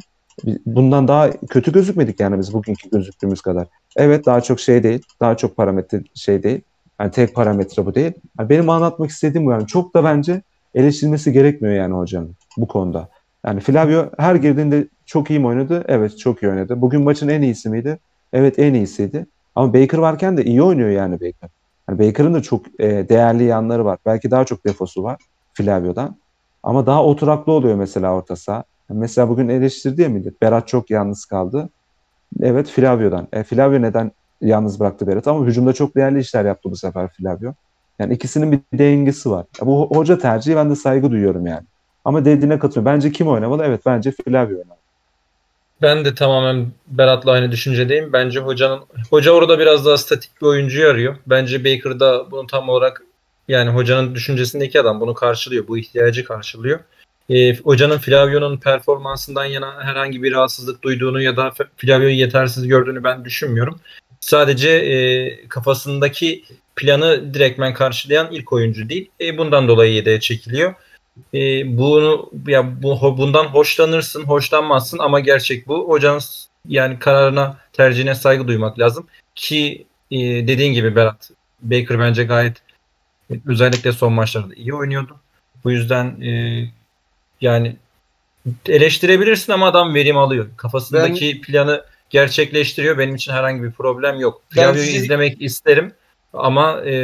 Bundan daha kötü gözükmedik yani biz bugünkü gözüktüğümüz kadar. Evet daha çok şey değil. Daha çok parametre şey değil. Yani tek parametre bu değil. Yani benim anlatmak istediğim bu yani. Çok da bence eleştirilmesi gerekmiyor yani hocanın bu konuda. Yani Flavio her girdiğinde çok iyi mi oynadı? Evet çok iyi oynadı. Bugün maçın en iyisi miydi? Evet en iyisiydi. Ama Baker varken de iyi oynuyor yani Baker. Yani Baker'ın da çok e, değerli yanları var. Belki daha çok defosu var Flavio'dan. Ama daha oturaklı oluyor mesela orta saha. Yani Mesela bugün eleştirdi ya millet. Berat çok yalnız kaldı. Evet Flavio'dan. E, Flavio neden yalnız bıraktı Berat? Ama hücumda çok değerli işler yaptı bu sefer Flavio. Yani ikisinin bir dengesi var. Bu ho- hoca tercihi ben de saygı duyuyorum yani. Ama dediğine katılıyorum. Bence kim oynamalı? Evet bence Flavio oynamalı. Ben de tamamen Berat'la aynı düşüncedeyim. Bence hocanın hoca orada biraz daha statik bir oyuncuyu arıyor. Bence Baker da bunu tam olarak yani hocanın düşüncesindeki adam bunu karşılıyor. Bu ihtiyacı karşılıyor. E, hocanın Flavio'nun performansından yana herhangi bir rahatsızlık duyduğunu ya da Flavio'yu yetersiz gördüğünü ben düşünmüyorum. Sadece e, kafasındaki planı direktmen karşılayan ilk oyuncu değil. E, bundan dolayı yedeğe çekiliyor. E, bunu ya bu bundan hoşlanırsın, hoşlanmazsın ama gerçek bu. Hocanın yani kararına, tercihine saygı duymak lazım ki e, dediğin gibi Berat Baker bence gayet e, özellikle son maçlarda iyi oynuyordu. Bu yüzden e, yani eleştirebilirsin ama adam verim alıyor. Kafasındaki planı gerçekleştiriyor. Benim için herhangi bir problem yok. Ben Flavio'yu sizi- izlemek isterim ama e,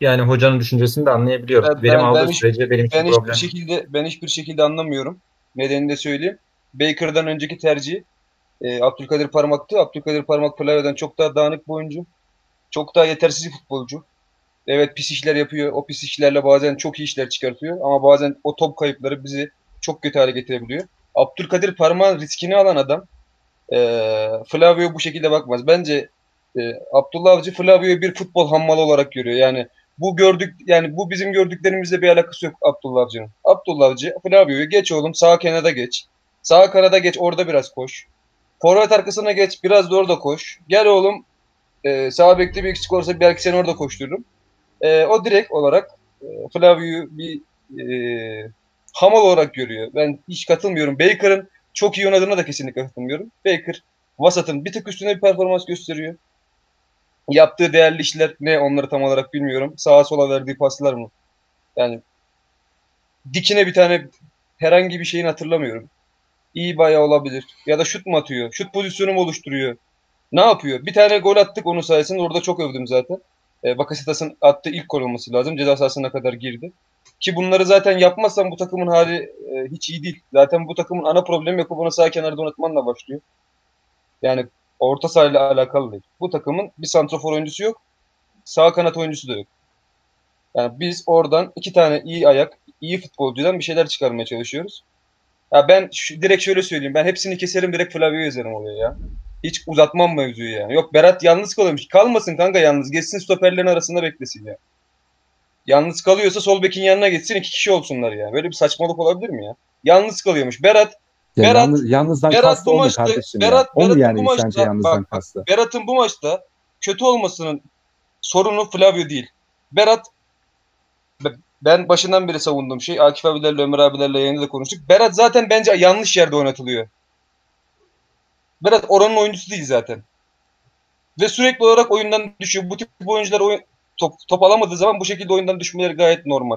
yani hocanın düşüncesini de anlayabiliyorum. Ben- verim ben- aldığı ben hiç- sürece benim için Ben problem hiçbir şekilde ben hiçbir şekilde anlamıyorum. Nedenini de söyleyeyim. Baker'dan önceki tercih e, Abdülkadir Parmak'tı. Abdülkadir Parmak Flavio'dan çok daha dağınık bir oyuncu. Çok daha yetersiz bir futbolcu. Evet pis işler yapıyor. O pis işlerle bazen çok iyi işler çıkartıyor. Ama bazen o top kayıpları bizi çok kötü hale getirebiliyor. Abdülkadir Parmak'ın riskini alan adam e, Flavio bu şekilde bakmaz. Bence e, Abdullah Avcı Flavio'yu bir futbol hammalı olarak görüyor. Yani bu gördük yani bu bizim gördüklerimizle bir alakası yok Abdullah Avcı'nın. Abdullah Avcı Flavio'yu geç oğlum sağ kenara geç. Sağ kanada geç orada biraz koş. Forvet arkasına geç biraz da orada koş. Gel oğlum e, sağ bekte bir eksik olursa belki seni orada koştururum. E, o direkt olarak e, Flavio'yu bir e, hamal olarak görüyor. Ben hiç katılmıyorum. Baker'ın çok iyi oynadığına da kesinlikle katılmıyorum. Baker vasatın bir tık üstüne bir performans gösteriyor. Yaptığı değerli işler ne onları tam olarak bilmiyorum. Sağa sola verdiği paslar mı? Yani dikine bir tane herhangi bir şeyini hatırlamıyorum. İyi bayağı olabilir. Ya da şut mu atıyor? Şut pozisyonu mu oluşturuyor? Ne yapıyor? Bir tane gol attık onun sayesinde. Orada çok övdüm zaten. E, Bakasetas'ın attığı ilk gol olması lazım. Ceza sahasına kadar girdi. Ki bunları zaten yapmazsan bu takımın hali e, hiç iyi değil. Zaten bu takımın ana problemi Yakup'unu sağ kenarda oynatmanla başlıyor. Yani orta sahayla alakalı değil. Bu takımın bir santrafor oyuncusu yok. Sağ kanat oyuncusu da yok. Yani biz oradan iki tane iyi ayak, iyi futbolcudan bir şeyler çıkarmaya çalışıyoruz. Ya ben şu- direkt şöyle söyleyeyim. Ben hepsini keserim direkt Flavio'yu yazarım oraya ya. Hiç uzatmam mevzuyu ya. Yok Berat yalnız kalıyormuş. Kalmasın kanka yalnız. Geçsin stoperlerin arasında beklesin ya. Yalnız kalıyorsa sol bekin yanına geçsin iki kişi olsunlar ya. Böyle bir saçmalık olabilir mi ya? Yalnız kalıyormuş. Berat Ya Berat- yalnız, yalnızdan Berat kastı bu maçta- kardeşim Berat- ya? Berat'ın yani bu maçta- sence yalnızdan bak, kastı? Berat'ın bu maçta kötü olmasının sorunu Flavio değil. Berat be- ben başından beri savunduğum şey Akif abilerle Ömer abilerle yayında da konuştuk. Berat zaten bence yanlış yerde oynatılıyor. Berat oranın oyuncusu değil zaten. Ve sürekli olarak oyundan düşüyor. Bu tip oyuncular oyun, top, top alamadığı zaman bu şekilde oyundan düşmeleri gayet normal.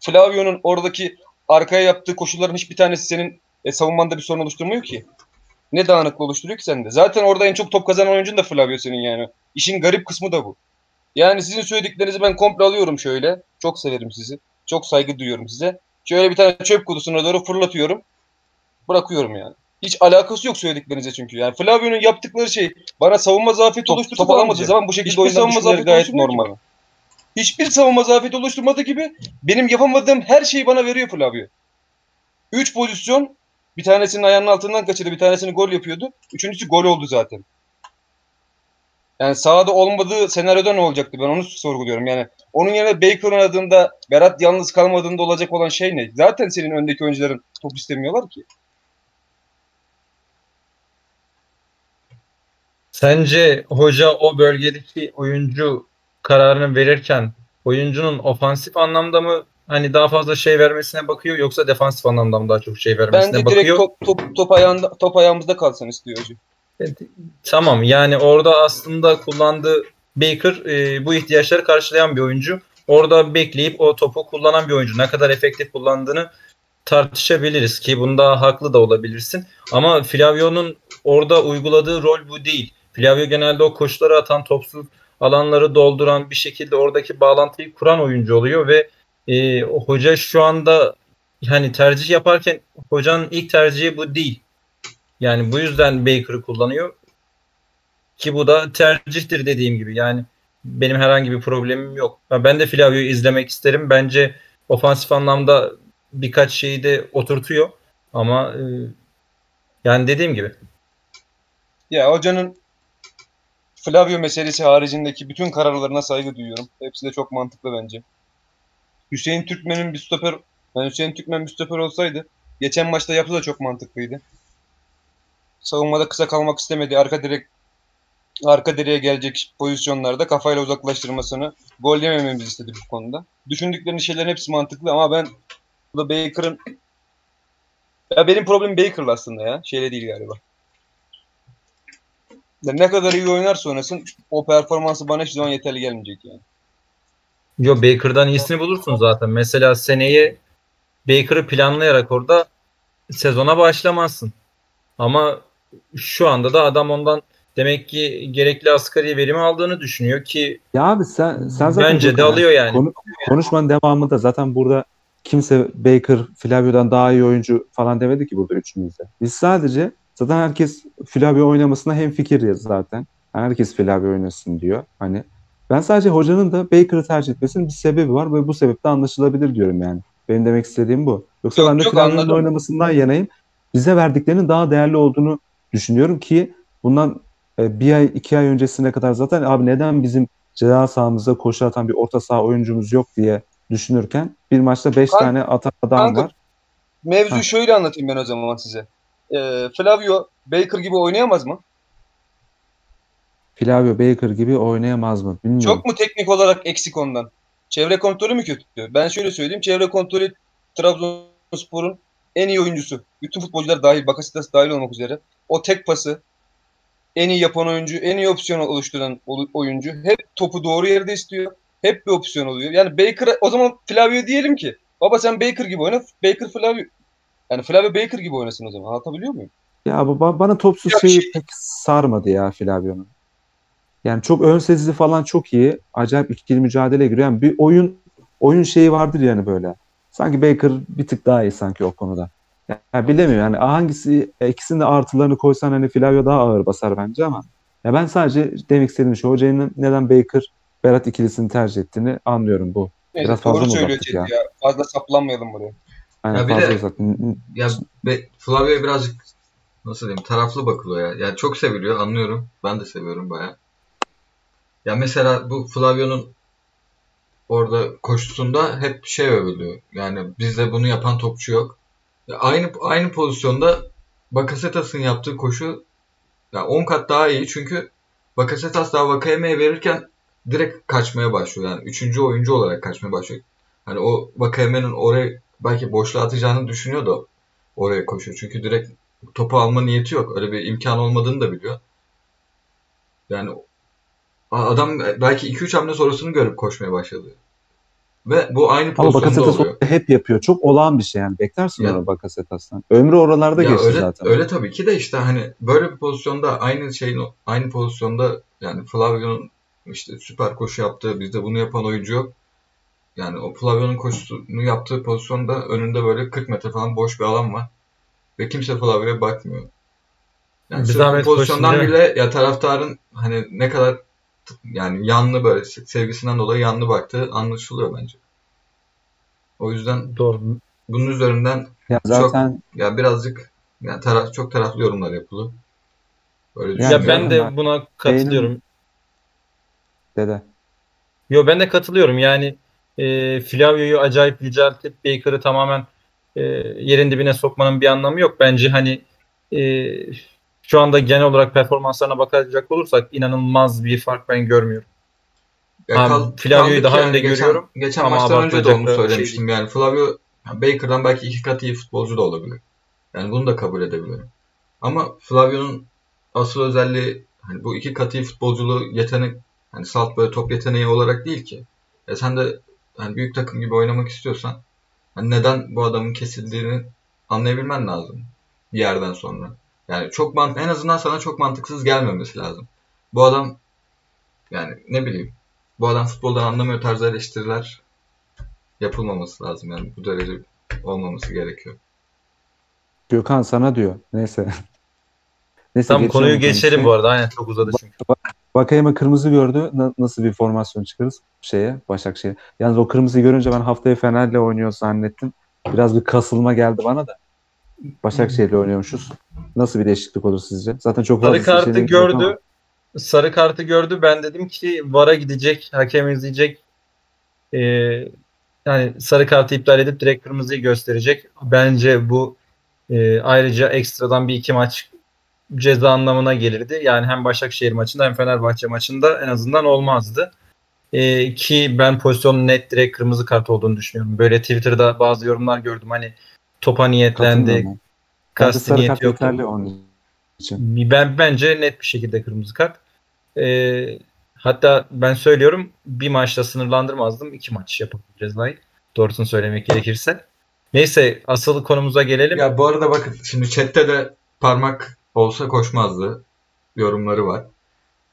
Flavio'nun oradaki arkaya yaptığı koşulların hiçbir tanesi senin e, savunmanda bir sorun oluşturmuyor ki. Ne dağınıklığı oluşturuyor ki sende? Zaten orada en çok top kazanan oyuncun da Flavio senin yani. İşin garip kısmı da bu. Yani sizin söylediklerinizi ben komple alıyorum şöyle. Çok severim sizi. Çok saygı duyuyorum size. Şöyle bir tane çöp kutusuna doğru fırlatıyorum. Bırakıyorum yani. Hiç alakası yok söylediklerinize çünkü. Yani Flavio'nun yaptıkları şey bana savunma zafiyeti top alamadığı zaman bu şekilde Hiçbir savunma zafiyeti gayet normal. Hiçbir savunma zafiyeti oluşturmadığı gibi benim yapamadığım her şeyi bana veriyor Flavio. 3 pozisyon bir tanesinin ayağının altından kaçırdı, bir tanesini gol yapıyordu. Üçüncüsü gol oldu zaten. Yani sahada olmadığı senaryoda ne olacaktı? Ben onu sorguluyorum. Yani onun yerine Baker oynadığında, Berat yalnız kalmadığında olacak olan şey ne? Zaten senin öndeki oyuncuların top istemiyorlar ki. Sence hoca o bölgedeki oyuncu kararını verirken oyuncunun ofansif anlamda mı hani daha fazla şey vermesine bakıyor yoksa defansif anlamda mı daha çok şey vermesine Bence bakıyor? direkt top, top, top, ayağında, top ayağımızda kalsın istiyor hocam. Tamam yani orada aslında kullandığı Baker e, bu ihtiyaçları karşılayan bir oyuncu. Orada bekleyip o topu kullanan bir oyuncu. Ne kadar efektif kullandığını tartışabiliriz ki bunda haklı da olabilirsin. Ama Flavio'nun orada uyguladığı rol bu değil. Flavio genelde o koşuları atan, topsuz alanları dolduran bir şekilde oradaki bağlantıyı kuran oyuncu oluyor ve e, hoca şu anda hani tercih yaparken hocanın ilk tercihi bu değil. Yani bu yüzden Baker'ı kullanıyor. Ki bu da tercihtir dediğim gibi. Yani benim herhangi bir problemim yok. Ben de Flavio'yu izlemek isterim. Bence ofansif anlamda birkaç şeyi de oturtuyor. Ama e, yani dediğim gibi. Ya hocanın Flavio meselesi haricindeki bütün kararlarına saygı duyuyorum. Hepsi de çok mantıklı bence. Hüseyin Türkmen'in bir stoper yani Hüseyin Türkmen bir stoper olsaydı geçen maçta yapı da çok mantıklıydı. Savunmada kısa kalmak istemedi. Arka direk arka direğe gelecek pozisyonlarda kafayla uzaklaştırmasını gol yemememizi istedi bu konuda. Düşündüklerinin şeylerin hepsi mantıklı ama ben burada Baker'ın ya benim problemim Baker'la aslında ya. Şeyle değil galiba. Ya ne kadar iyi oynarsa oynasın o performansı bana hiçbir zaman yeterli gelmeyecek yani. Yo Baker'dan iyisini bulursun zaten. Mesela seneye Baker'ı planlayarak orada sezona başlamazsın. Ama şu anda da adam ondan demek ki gerekli asgari verimi aldığını düşünüyor ki Ya abi sen, sen zaten bence de alıyor yani. Konu, konuşmanın devamında zaten burada kimse Baker, Flavio'dan daha iyi oyuncu falan demedi ki burada üçümüzde. Biz sadece zaten herkes Flavio oynamasına hem fikiriz zaten. Herkes Flavio oynasın diyor. Hani ben sadece hocanın da Baker'ı tercih etmesinin bir sebebi var ve bu sebepte anlaşılabilir diyorum yani. Benim demek istediğim bu. Yoksa Çok- ben de anladım. oynamasından yanayım. Bize verdiklerinin daha değerli olduğunu düşünüyorum ki bundan e, bir ay iki ay öncesine kadar zaten abi neden bizim ceza sahamızda koşu atan bir orta saha oyuncumuz yok diye düşünürken bir maçta 5 Kanka- tane atan adam kanka- var. Mevzuyu Ha. şöyle anlatayım ben o zaman size. Ee, Flavio Baker gibi oynayamaz mı? Flavio Baker gibi oynayamaz mı? Bilmiyorum. Çok mu teknik olarak eksik ondan? Çevre kontrolü mü kötü? Ben şöyle söyleyeyim. Çevre kontrolü Trabzonspor'un en iyi oyuncusu. Bütün futbolcular dahil, Bakasetas dahil olmak üzere. O tek pası en iyi yapan oyuncu, en iyi opsiyon oluşturan olu- oyuncu. Hep topu doğru yerde istiyor. Hep bir opsiyon oluyor. Yani Baker o zaman Flavio diyelim ki baba sen Baker gibi oyna. Baker Flavio yani Flavio Baker gibi oynasın o zaman. Anlatabiliyor muyum? Ya bu ba- bana topsuz Ya şeyi şey- pek sarmadı ya Flavio'nun. Yani çok ön sezisi falan çok iyi. Acayip ikili mücadele giriyor. Yani bir oyun oyun şeyi vardır yani böyle. Sanki Baker bir tık daha iyi sanki o konuda. Yani bilemiyorum yani hangisi ikisinin de artılarını koysan hani Flavio daha ağır basar bence ama ya ben sadece demek istediğim şu hocanın neden Baker Berat ikilisini tercih ettiğini anlıyorum bu. Neyse, Biraz fazla doğru mı söylüyor ya? ya. Fazla saplanmayalım buraya. Yani Ya bir fazla de- uzak. Ya be, Flavio'ya birazcık nasıl diyeyim taraflı bakılıyor ya. Yani çok seviliyor anlıyorum. Ben de seviyorum baya. Ya mesela bu Flavio'nun orada koşusunda hep şey övülüyor. Yani bizde bunu yapan topçu yok. Ya aynı aynı pozisyonda Bakasetas'ın yaptığı koşu ya 10 kat daha iyi çünkü Bakasetas daha Vakayeme'ye verirken direkt kaçmaya başlıyor. Yani üçüncü oyuncu olarak kaçmaya başlıyor. Hani o Vakayeme'nin oraya belki boşluğa atacağını düşünüyor da oraya koşuyor. Çünkü direkt topu alma niyeti yok. Öyle bir imkan olmadığını da biliyor. Yani adam belki 2-3 hamle sonrasını görüp koşmaya başladı. Ve bu aynı Ama pozisyonda Bakasetas oluyor. hep yapıyor. Çok olağan bir şey yani. Beklersin Ya- onu Bakasetas'tan. Ömrü oralarda Ya geçti öyle, zaten. öyle tabii ki de işte hani böyle bir pozisyonda aynı şeyin aynı pozisyonda yani Flavio'nun işte süper koşu yaptığı bizde bunu yapan oyuncu yok. Yani o Flavio'nun koşusunu yaptığı pozisyonda önünde böyle 40 metre falan boş bir alan var. Ve kimse Flavio'ya bakmıyor. Yani Bir pozisyondan mi? bile ya taraftarın hani ne kadar yani yanlı böyle se- sevgisinden dolayı yanlı baktığı anlaşılıyor bence. O yüzden Doğru. bunun üzerinden Ya zaten ya birazcık yani taraf çok taraflı yorumlar yapılıyor. Böyle Yani Ya düşünüyorum. ben de ben- buna katılıyorum. dede. Yo ben de katılıyorum. Yani e, Flavio'yu acayip yüceltip Baker'ı tamamen e, yerin dibine sokmanın bir anlamı yok. Bence hani e, şu anda genel olarak performanslarına bakacak olursak inanılmaz bir fark ben görmüyorum. Ya kal- Flavio'yu daha yani önde geçen, görüyorum. Geçen Ama maçtan önce de onu şey söylemiştim. yani Flavio Baker'dan belki iki kat iyi futbolcu da olabilir. Yani bunu da kabul edebilirim. Ama Flavio'nun asıl özelliği hani bu iki kat iyi futbolculuğu yetenek hani salt böyle top yeteneği olarak değil ki. Ya sen de hani büyük takım gibi oynamak istiyorsan hani neden bu adamın kesildiğini anlayabilmen lazım bir yerden sonra. Yani çok mant en azından sana çok mantıksız gelmemesi lazım. Bu adam yani ne bileyim bu adam futboldan anlamıyor tarzı eleştiriler yapılmaması lazım yani bu derece olmaması gerekiyor. Gökhan sana diyor. Neyse. Neyse Tam konuyu konuyu. geçelim bu arada. Aynen çok uzadı çünkü. Vakayeme kırmızı gördü. Na- nasıl bir formasyon çıkarız şeye Başakşehir. Yalnız o kırmızıyı görünce ben haftaya Fener'le oynuyor zannettim. Biraz bir kasılma geldi bana da. Başakşehir'le oynuyormuşuz. Nasıl bir değişiklik olur sizce? Zaten çok Sarı kartı yok ama- gördü. Sarı kartı gördü. Ben dedim ki VAR'a gidecek, hakem izleyecek. Ee, yani sarı kartı iptal edip direkt kırmızıyı gösterecek. Bence bu e, ayrıca ekstradan bir iki maç ceza anlamına gelirdi. Yani hem Başakşehir maçında hem Fenerbahçe maçında en azından olmazdı. Ee, ki ben pozisyonun net direkt kırmızı kart olduğunu düşünüyorum. Böyle Twitter'da bazı yorumlar gördüm. Hani topa niyetlendi, Sarı niyeti yok. onun için. Ben bence net bir şekilde kırmızı kart. Ee, hatta ben söylüyorum bir maçla sınırlandırmazdım. iki maç yapabiliriz cezayı. Doğrusunu söylemek gerekirse. Neyse asıl konumuza gelelim. Ya bu arada bakın şimdi chatte de parmak olsa koşmazdı yorumları var.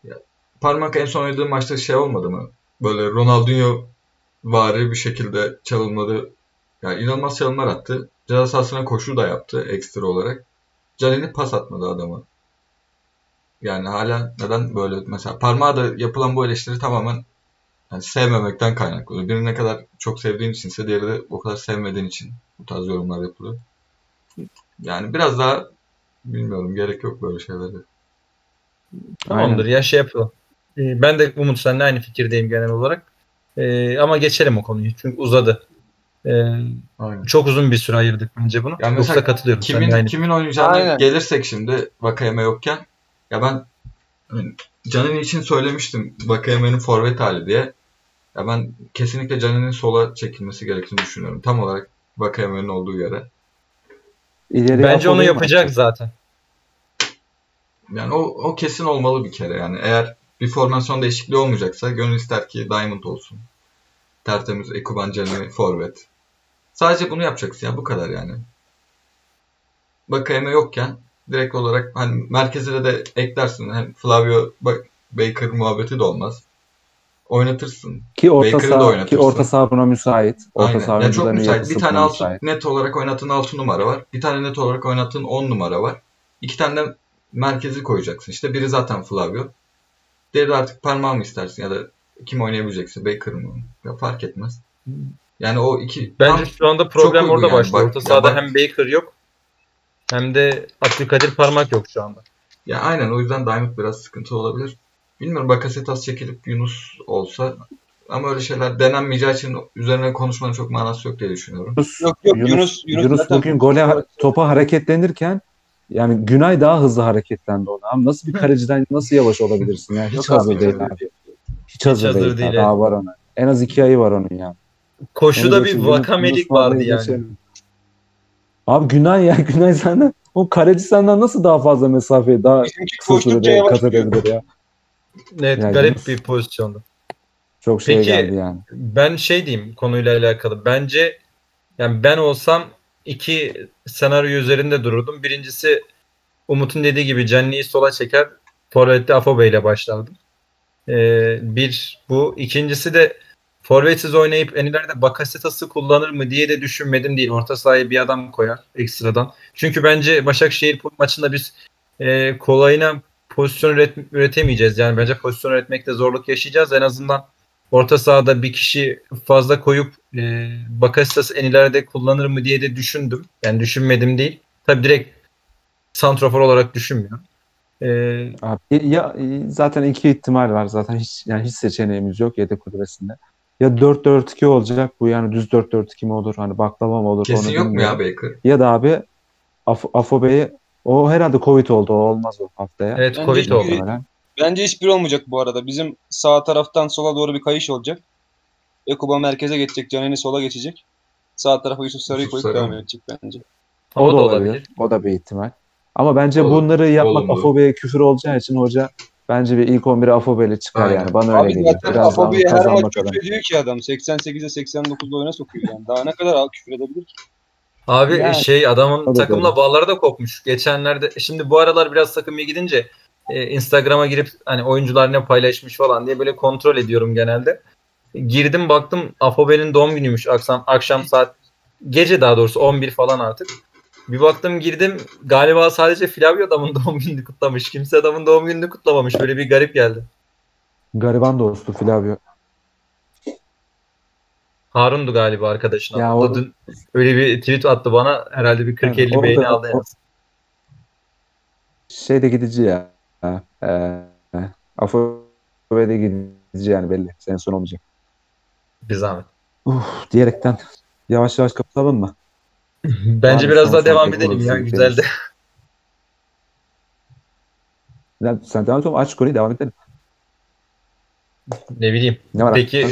Ya, parmak en son oynadığı maçta şey olmadı mı? Böyle Ronaldinho vari bir şekilde çalınmadı. Yani inanılmaz çalımlar attı. Ceza sahasına koşu da yaptı ekstra olarak. Canini pas atmadı adama. Yani hala neden böyle mesela parmağa da yapılan bu eleştiri tamamen yani sevmemekten kaynaklı. Birini ne kadar çok sevdiğin içinse diğeri de o kadar sevmediğin için bu tarz yorumlar yapılıyor. Yani biraz daha bilmiyorum gerek yok böyle şeylere. Tamamdır ya şey yapalım. Ee, ben de Umut seninle aynı fikirdeyim genel olarak. Ee, ama geçelim o konuyu çünkü uzadı. Ee, Aynen. çok uzun bir süre ayırdık bence bunu. Ya mesela Yoksa katılıyorum. Kimin aynı. kimin oynayacağına Aynen. gelirsek şimdi Vakayeme yokken ya ben hani Canini için söylemiştim Vakayeme'nin forvet hali diye. Ya ben kesinlikle Canini'nin sola çekilmesi gerektiğini düşünüyorum. Tam olarak Vakayeme'nin olduğu yere. İleri Bence onu yapacak atacak? zaten. Yani o, o kesin olmalı bir kere yani. Eğer bir formasyon değişikliği olmayacaksa gönül ister ki Diamond olsun. Tertemiz Ekuban Canini forvet. Sadece bunu yapacaksın ya bu kadar yani. Bakayeme yokken direkt olarak hani merkezine de eklersin. Hem Flavio Ba- Baker muhabbeti de olmaz. Oynatırsın. Ki orta saha ki orta saha buna müsait. Orta Aynen. saha Ya çok müsait. Bir tane altı, müsait. net olarak oynatın 6 numara var. Bir tane net olarak oynatın 10 numara var. İki tane de merkezi koyacaksın. İşte biri zaten Flavio. Diğeri de artık parmağı mı istersin ya da kim oynayabilecekse Baker mı? Ya fark etmez. Yani o iki Bence tam- şu anda problem orada yani. başlıyor. Orta sahada bak- hem Baker yok hem de Abdülkadir Parmak yok şu anda. ya aynen o yüzden Diamond biraz sıkıntı olabilir. Bilmiyorum Bakasetas çekilip Yunus olsa ama öyle şeyler denenmeyeceği için üzerine konuşmanın çok manası yok diye düşünüyorum. Yunus, Yok, yok, Yunus, Yunus- Yunus, Yunus zaten- bugün gole topa hareketlenirken yani Günay daha hızlı hareketlendi ona. Ama nasıl bir kaleciden nasıl yavaş olabilirsin ya? Hiç hazır değil abi. Hiç hazır, hazır değil. değil, Daha var ona. En az iki ayı var onun ya. Koşuda Onu bir vakamelik vardı yani. geçelim. Abi Günay ya Günay senden o kaleci senden nasıl daha fazla mesafeyi daha koştukça kat edebilir ya. Evet Ya garip bir pozisyonda. Çok şey Peki- geldi yani. Ben şey diyeyim konuyla alakalı. Bence yani ben olsam iki senaryo üzerinde dururdum. Birincisi Umut'un dediği gibi Canli'yi sola çeker. Forvet'te Afobe ile başlardım. Ee, bir bu. İkincisi de Forvetsiz oynayıp en ileride Bakasetas'ı kullanır mı diye de düşünmedim değil. Orta sahaya bir adam koyar ekstradan. Çünkü bence Başakşehir maçında biz e, kolayına pozisyon üret- üretemeyeceğiz. Yani bence pozisyon üretmekte zorluk yaşayacağız. En azından orta sahada bir kişi fazla koyup e, Bakasetas en ileride kullanır mı diye de düşündüm. Yani düşünmedim değil. Tabii direkt santrofor olarak düşünmüyorum. E, Abi, ya zaten iki ihtimal var zaten hiç yani hiç seçeneğimiz yok yedek kulübesinde. Ya 4-4-2 olacak bu yani düz 4-4-2 mi olur hani baklava mı olur Kesin onu yok mu ya. Baker? Ya da abi Af Afobe'yi o herhalde Covid oldu o olmaz o haftaya. evet Bence Covid oldu. Bence hiçbir olmayacak bu arada. Bizim sağ taraftan sola doğru bir kayış olacak. Ekuba merkeze geçecek. Caneni sola geçecek. Sağ tarafa Yusuf Sarı'yı koyup Sarı. devam edecek bence. O, da olabilir. O da bir ihtimal. Ama bence Olur. bunları yapmak Olumlu. Afobe'ye küfür olacağı için hoca bence bir ilk 11'e Afobeli çıkar Aynen. yani. Bana öyle Abi geliyor. zaten Biraz Afobe'ye her maç kazanmak adına. küfür ediyor ki adam. 88'e 89'da oyuna sokuyor yani. Daha ne kadar al küfür edebilir ki? Abi Yani, şey adamın takımla doğru. bağları da kopmuş. Geçenlerde şimdi bu aralar biraz takım iyi gidince e, Instagram'a girip hani oyuncular ne paylaşmış falan diye böyle kontrol ediyorum genelde. Girdim baktım Afobe'nin doğum günüymüş akşam akşam saat gece daha doğrusu 11 falan artık. Bir baktım girdim galiba sadece Flavio adamın doğum gününü kutlamış. Kimse adamın doğum gününü kutlamamış. Böyle bir garip geldi. Gariban dostu Flavio. Harun'du galiba arkadaşın. Ya. O dün öyle bir tweet attı bana. Herhalde bir 40-50 Evet, o beğeni aldı o-. Şey de gidici ya. Ee, Afobe de gidici yani belli. Senin son olmayacak. Bir zahmet. Uf, diyerekten yavaş yavaş kapatalım mı? Bence Abi biraz daha devam edelim ya. Güzeldi. Sen, sen devam et oğlum. Aç konuyu devam edelim. Ne bileyim. Ne var? Peki Ha?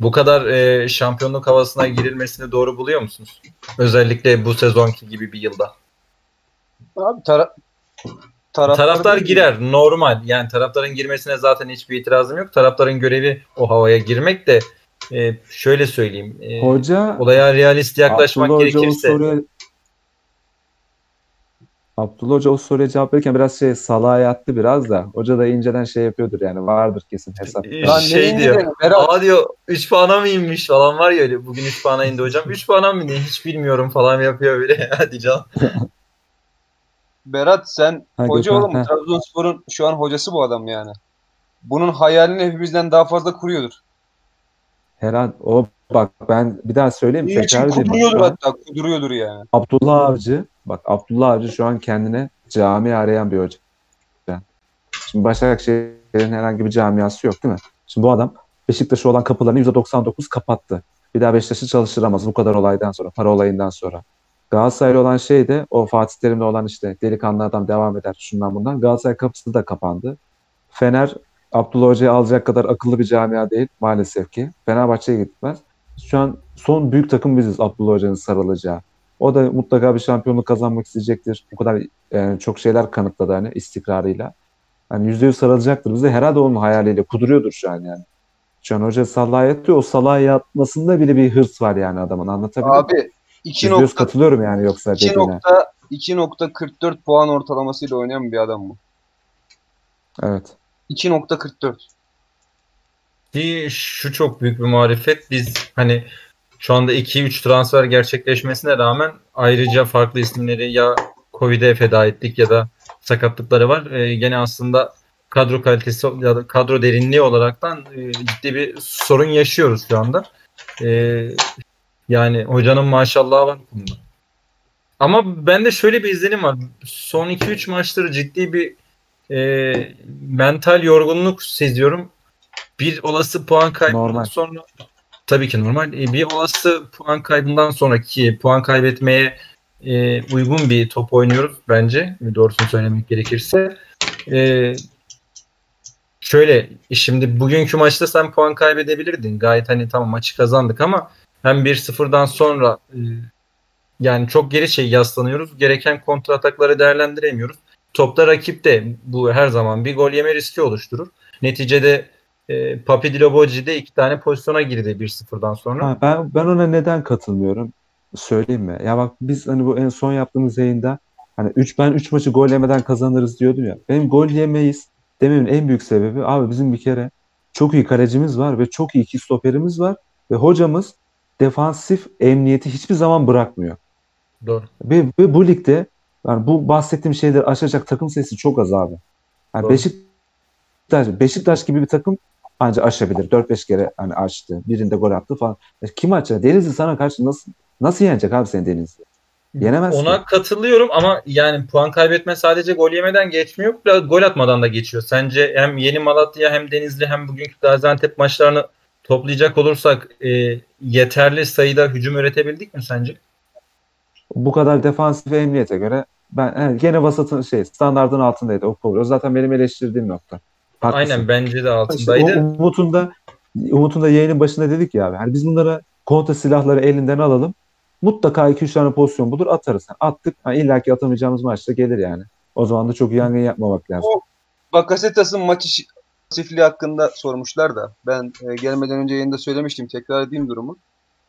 bu kadar e, şampiyonluk havasına girilmesini doğru buluyor musunuz? Özellikle bu sezonki gibi bir yılda. Abi tara taraftar, Taraftar girer normal. Yani taraftarın girmesine zaten hiçbir itirazım yok. Taraftarın görevi o havaya girmek de e, şöyle söyleyeyim. E, Hoca olaya realist yaklaşmak Abdullah Hoca o gerekirse soruya Abdullah Hoca o soruya cevap verirken biraz şey salağa yattı biraz da. Hoca da inceden şey yapıyordur yani. Vardır kesin hesap. e, Lan şey diyor. Berat, Aa diyor 3 puana mı inmiş falan var ya öyle. Bugün 3 puana indi hocam. 3 puana mı indi hiç bilmiyorum falan yapıyor böyle. Hadi canım. Berat sen Ha, hoca Gökhan, oğlum. Trabzonspor'un şu an hocası bu adam yani. Bunun hayalini hepimizden daha fazla kuruyordur. Herhalde o bak ben bir daha söyleyeyim için tekrar. Bak, kuduruyordur an hatta. Kuduruyordur yani. Abdullah Avcı bak Abdullah Avcı şu an kendine cami arayan bir hoca. Şimdi Başakşehir'in herhangi bir camiası yok değil mi? Şimdi bu adam Beşiktaş'a olan kapılarını %99 kapattı. Bir daha Beşiktaş'ı çalıştıramaz bu kadar olaydan sonra, para olayından sonra. Galatasaray'la olan şey de o Fatih Terim'le olan işte delikanlı adam devam eder şundan bundan. Galatasaray kapısı da kapandı. Fener Abdullah Hoca'yı alacak kadar akıllı bir camia değil maalesef ki. Fenerbahçe'ye gitmez. Şu an son büyük takım biziz Abdullah Hoca'nın sarılacağı. O da mutlaka bir şampiyonluk kazanmak isteyecektir. Bu kadar e, çok şeyler kanıtladı hani istikrarıyla. Hani yüzde yüz sarılacaktır bize. Herhalde onun hayaliyle kuduruyordur şu an yani. Şu an hoca salağa yatıyor. O salağa yatmasında bile bir hırs var yani adamın. Anlatabiliyor muyum? Abi 2 Yüzde yüz nokta katılıyorum yani yoksa 2 dediğine. nokta 2.44 puan ortalamasıyla oynayan bir adam bu. Evet. 2.44. Ki şu çok büyük bir marifet. Biz hani şu anda 2-3 transfer gerçekleşmesine rağmen ayrıca farklı isimleri ya Covid'e feda ettik ya da sakatlıkları var. Ee, gene aslında kadro kalitesi ya da kadro derinliği olaraktan e, ciddi bir sorun yaşıyoruz şu anda. Ee, yani hocanın maşallahı var bu konuda. Ama bende şöyle bir izlenim var. Son 2-3 maçtır ciddi bir e, mental yorgunluk seziyorum. Bir olası puan kaybından Normal. sonra tabii ki normal. E, bir olası puan kaybından sonraki puan kaybetmeye e, uygun bir top oynuyoruz bence. Doğrusunu söylemek gerekirse. E, şöyle şimdi bugünkü maçta sen puan kaybedebilirdin. Gayet hani tamam maçı kazandık ama hem 1-0'dan sonra e, yani çok geri şey yaslanıyoruz. Gereken kontra atakları değerlendiremiyoruz. Topta rakip de bu her zaman bir gol yeme riski oluşturur. Neticede e, Papi Diloboji de iki tane pozisyona girdi 1-0'dan sonra. Ha, ben ben ona neden katılmıyorum? Söyleyeyim mi? Ya bak biz hani bu en son yaptığımız yayında hani 3 ben 3 maçı gol yemeden kazanırız diyordum ya. Benim gol yemeyiz dememin en büyük sebebi abi bizim bir kere çok iyi kalecimiz var ve çok iyi iki stoperimiz var ve hocamız defansif emniyeti hiçbir zaman bırakmıyor. Doğru. Ve, ve bu ligde yani bu bahsettiğim şeyleri aşacak takım sayısı çok az abi. Yani Doğru. Beşiktaş, Beşiktaş gibi bir takım ancak aşabilir. 4-5 kere hani açtı. Birinde gol attı falan. Ya kim açacak? Denizli sana karşı nasıl nasıl yenecek abi seni Denizli? Yenemez Ona ki. katılıyorum ama yani puan kaybetme sadece gol yemeden geçmiyor. Gol atmadan da geçiyor. Sence hem Yeni Malatya hem Denizli hem bugünkü Gaziantep maçlarını toplayacak olursak e, yeterli sayıda hücum üretebildik mi sence? Bu kadar defansif emniyete göre Ben evet, gene vasatın şey standardın altındaydı. O zaten benim eleştirdiğim nokta. Haklısın. Aynen bence de İşte altındaydı. o Umut'un da Umut'un da yayının başında dedik ya abi. Hani biz bunlara kontra silahları elinden alalım. Mutlaka 2-3 tane pozisyon bulur atarız. Yani attık. Hani illa ki atamayacağımız maçta gelir yani. O zaman da çok yangın yapmamak lazım. Bakasetas'ın maç işi pasifliği hakkında sormuşlar da ben e, gelmeden önce yayında söylemiştim. Tekrar edeyim durumu.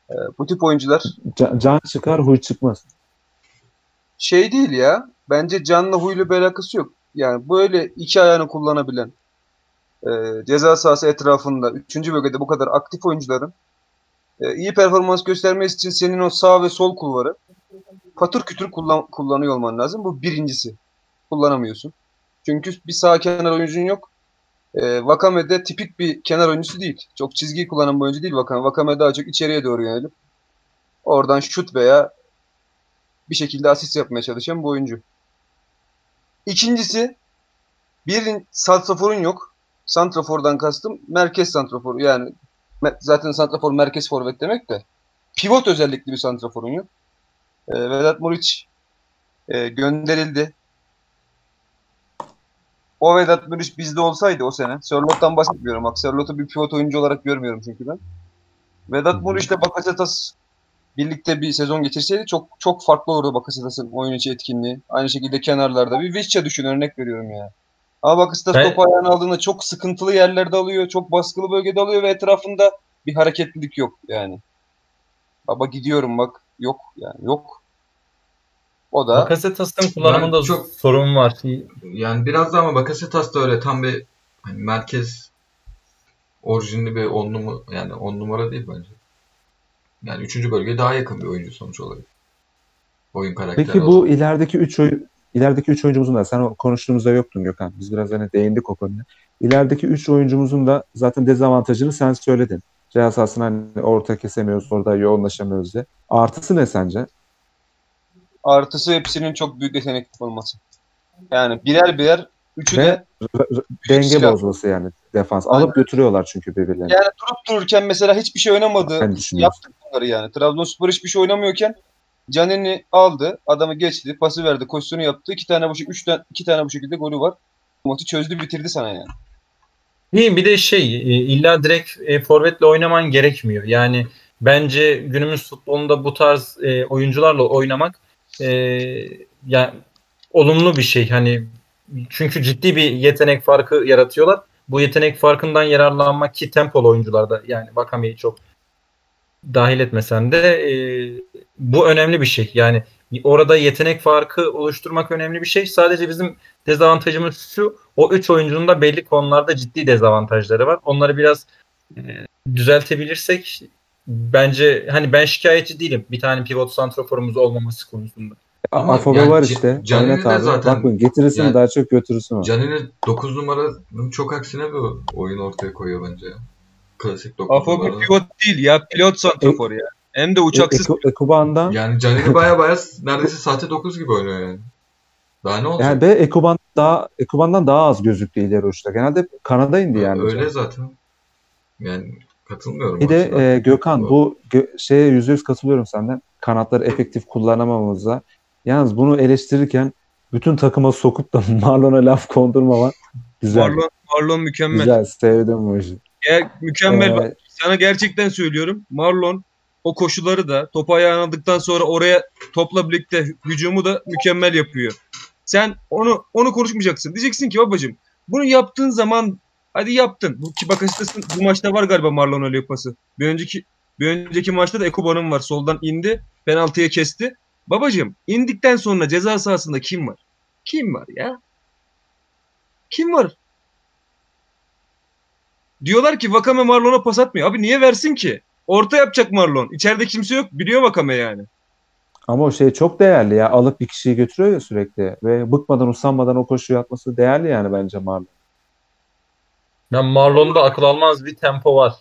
E, bu tip oyuncular Can, can çıkar huy çıkmaz. Şey değil ya. Bence canla huylu bir alakası yok. Yani böyle iki ayağını kullanabilen e, ceza sahası etrafında 3. bölgede bu kadar aktif oyuncuların e, iyi performans göstermesi için senin o sağ ve sol kulvarı patır kütür kullan, kullanıyor olman lazım. Bu birincisi. Kullanamıyorsun. Çünkü bir sağ kenar oyuncun yok. E, Vakame de tipik bir kenar oyuncusu değil. Çok çizgiyi kullanan bir oyuncu değil Vakame. Vakame daha çok içeriye doğru yönelip oradan şut veya bir şekilde asist yapmaya çalışan bir oyuncu. İkincisi bir santraforun yok. Santrafordan kastım merkez santrafor. Yani zaten santrafor merkez forvet demek de pivot özellikli bir santraforun yok. E, Vedat Muriç e, gönderildi. O Vedat Muriç bizde olsaydı o sene. Sörlot'tan bahsetmiyorum. Bak Sörlot'u bir pivot oyuncu olarak görmüyorum çünkü ben. Vedat Muriç'le Bakasetas birlikte bir sezon geçirseydi çok çok farklı olurdu Bakasetas'ın oyun içi etkinliği. Aynı şekilde kenarlarda. Bir Vişça düşün örnek veriyorum ya. Ama Bakasetas Ben- topu ayağına aldığında çok sıkıntılı yerlerde alıyor. Çok baskılı bölgede alıyor ve etrafında bir hareketlilik yok yani. Baba gidiyorum bak. Yok yani yok. O da Bakasetas'ın kullanımında Ben çok- sorun var. Yani biraz da ama Bakasetas da öyle tam bir hani merkez orijinli bir on numara yani on numara değil bence. Yani üçüncü bölgeye daha yakın bir oyuncu sonuç olarak. Oyun karakteri Peki bu olarak. ilerideki 3 oyun ilerideki 3 oyuncumuzun da sen konuştuğumuzda yoktun Gökhan. Biz biraz hani değindik o konuya. İlerideki 3 oyuncumuzun da zaten dezavantajını sen söyledin. Ceza sahasına hani orta kesemiyoruz, orada yoğunlaşamıyoruz diye. Artısı ne sence? artısı hepsinin çok büyük yetenek olması. Yani birer birer üçü Ve de denge silah. bozması yani defans. Aynen. Alıp götürüyorlar çünkü birbirlerini. yani durup dururken mesela hiçbir şey oynamadı. Ben düşünüyorum. Yaptık bunları yani. Trabzonspor hiçbir şey oynamıyorken Canini aldı, adamı geçti, pası verdi, koşusunu yaptı. iki tane bu şekilde, üç tane, iki tane bu şekilde golü var. Maçı çözdü, bitirdi sana yani. İyi bir de şey e, illa direkt e, forvetle oynaman gerekmiyor. Yani bence günümüz futbolunda bu tarz e, oyuncularla oynamak e, yani olumlu bir şey. Hani çünkü ciddi bir yetenek farkı yaratıyorlar. Bu yetenek farkından yararlanmak ki tempolu oyuncularda yani Vakame'yi çok dahil etmesen de e, bu önemli bir şey. Yani orada yetenek farkı oluşturmak önemli bir şey. Sadece bizim dezavantajımız şu. O üç oyuncunun da belli konularda ciddi dezavantajları var. Onları biraz e, düzeltebilirsek bence hani ben şikayetçi değilim. Bir tane pivot santroforumuz olmaması konusunda. Ama Afobe yani var işte. Canini de zaten- Bak bunu getirirsin yani- daha çok götürürsün o. Canini 9 numaranın çok aksine bir oyun ortaya koyuyor bence. Klasik 9 Afo bir numara. pivot değil ya, pilot santrafor ya. Hem de uçaksız. E- Ekuban'dan Yani Canini baya baya neredeyse sahte 9 gibi oynuyor yani. Daha ne olacak? yani ve Ekuban daha Ekuban'dan daha az gözüktü ileri uçta. Genelde kanada indi yani. Öyle zaten. Yani katılmıyorum. Bir de e, Gökhan bu gö- şeye yüzde yüz katılıyorum senden. Kanatları efektif kullanamamamıza. Yalnız bunu eleştirirken bütün takıma sokup da Marlon'a laf kondurmaman güzel. Marlon, Marlon mükemmel. Güzel sevdim bu işi. Ger- mükemmel. Ee, Bak, sana gerçekten söylüyorum. Marlon o koşuları da topu ayağına aldıktan sonra oraya topla birlikte hücumu da mükemmel yapıyor. Sen onu onu konuşmayacaksın. Diyeceksin ki babacığım bunu yaptığın zaman hadi yaptın. Bu ki Bakasitas'ın bu maçta var galiba Marlon öyle yapası. Bir önceki bir önceki maçta da Ekuban'ın var. Soldan indi. Penaltıya kesti. Babacığım indikten sonra ceza sahasında kim var? Kim var ya? Kim var? Diyorlar ki Vakame Marlon'a pas atmıyor. Abi niye versin ki? Orta yapacak Marlon. İçeride kimse yok. Biliyor Vakame yani. Ama o şey çok değerli ya. Alıp bir kişiyi götürüyor ya sürekli. Ve bıkmadan usanmadan o koşuyu atması değerli yani bence Marlon. Yani Marlon'da akıl almaz bir tempo var.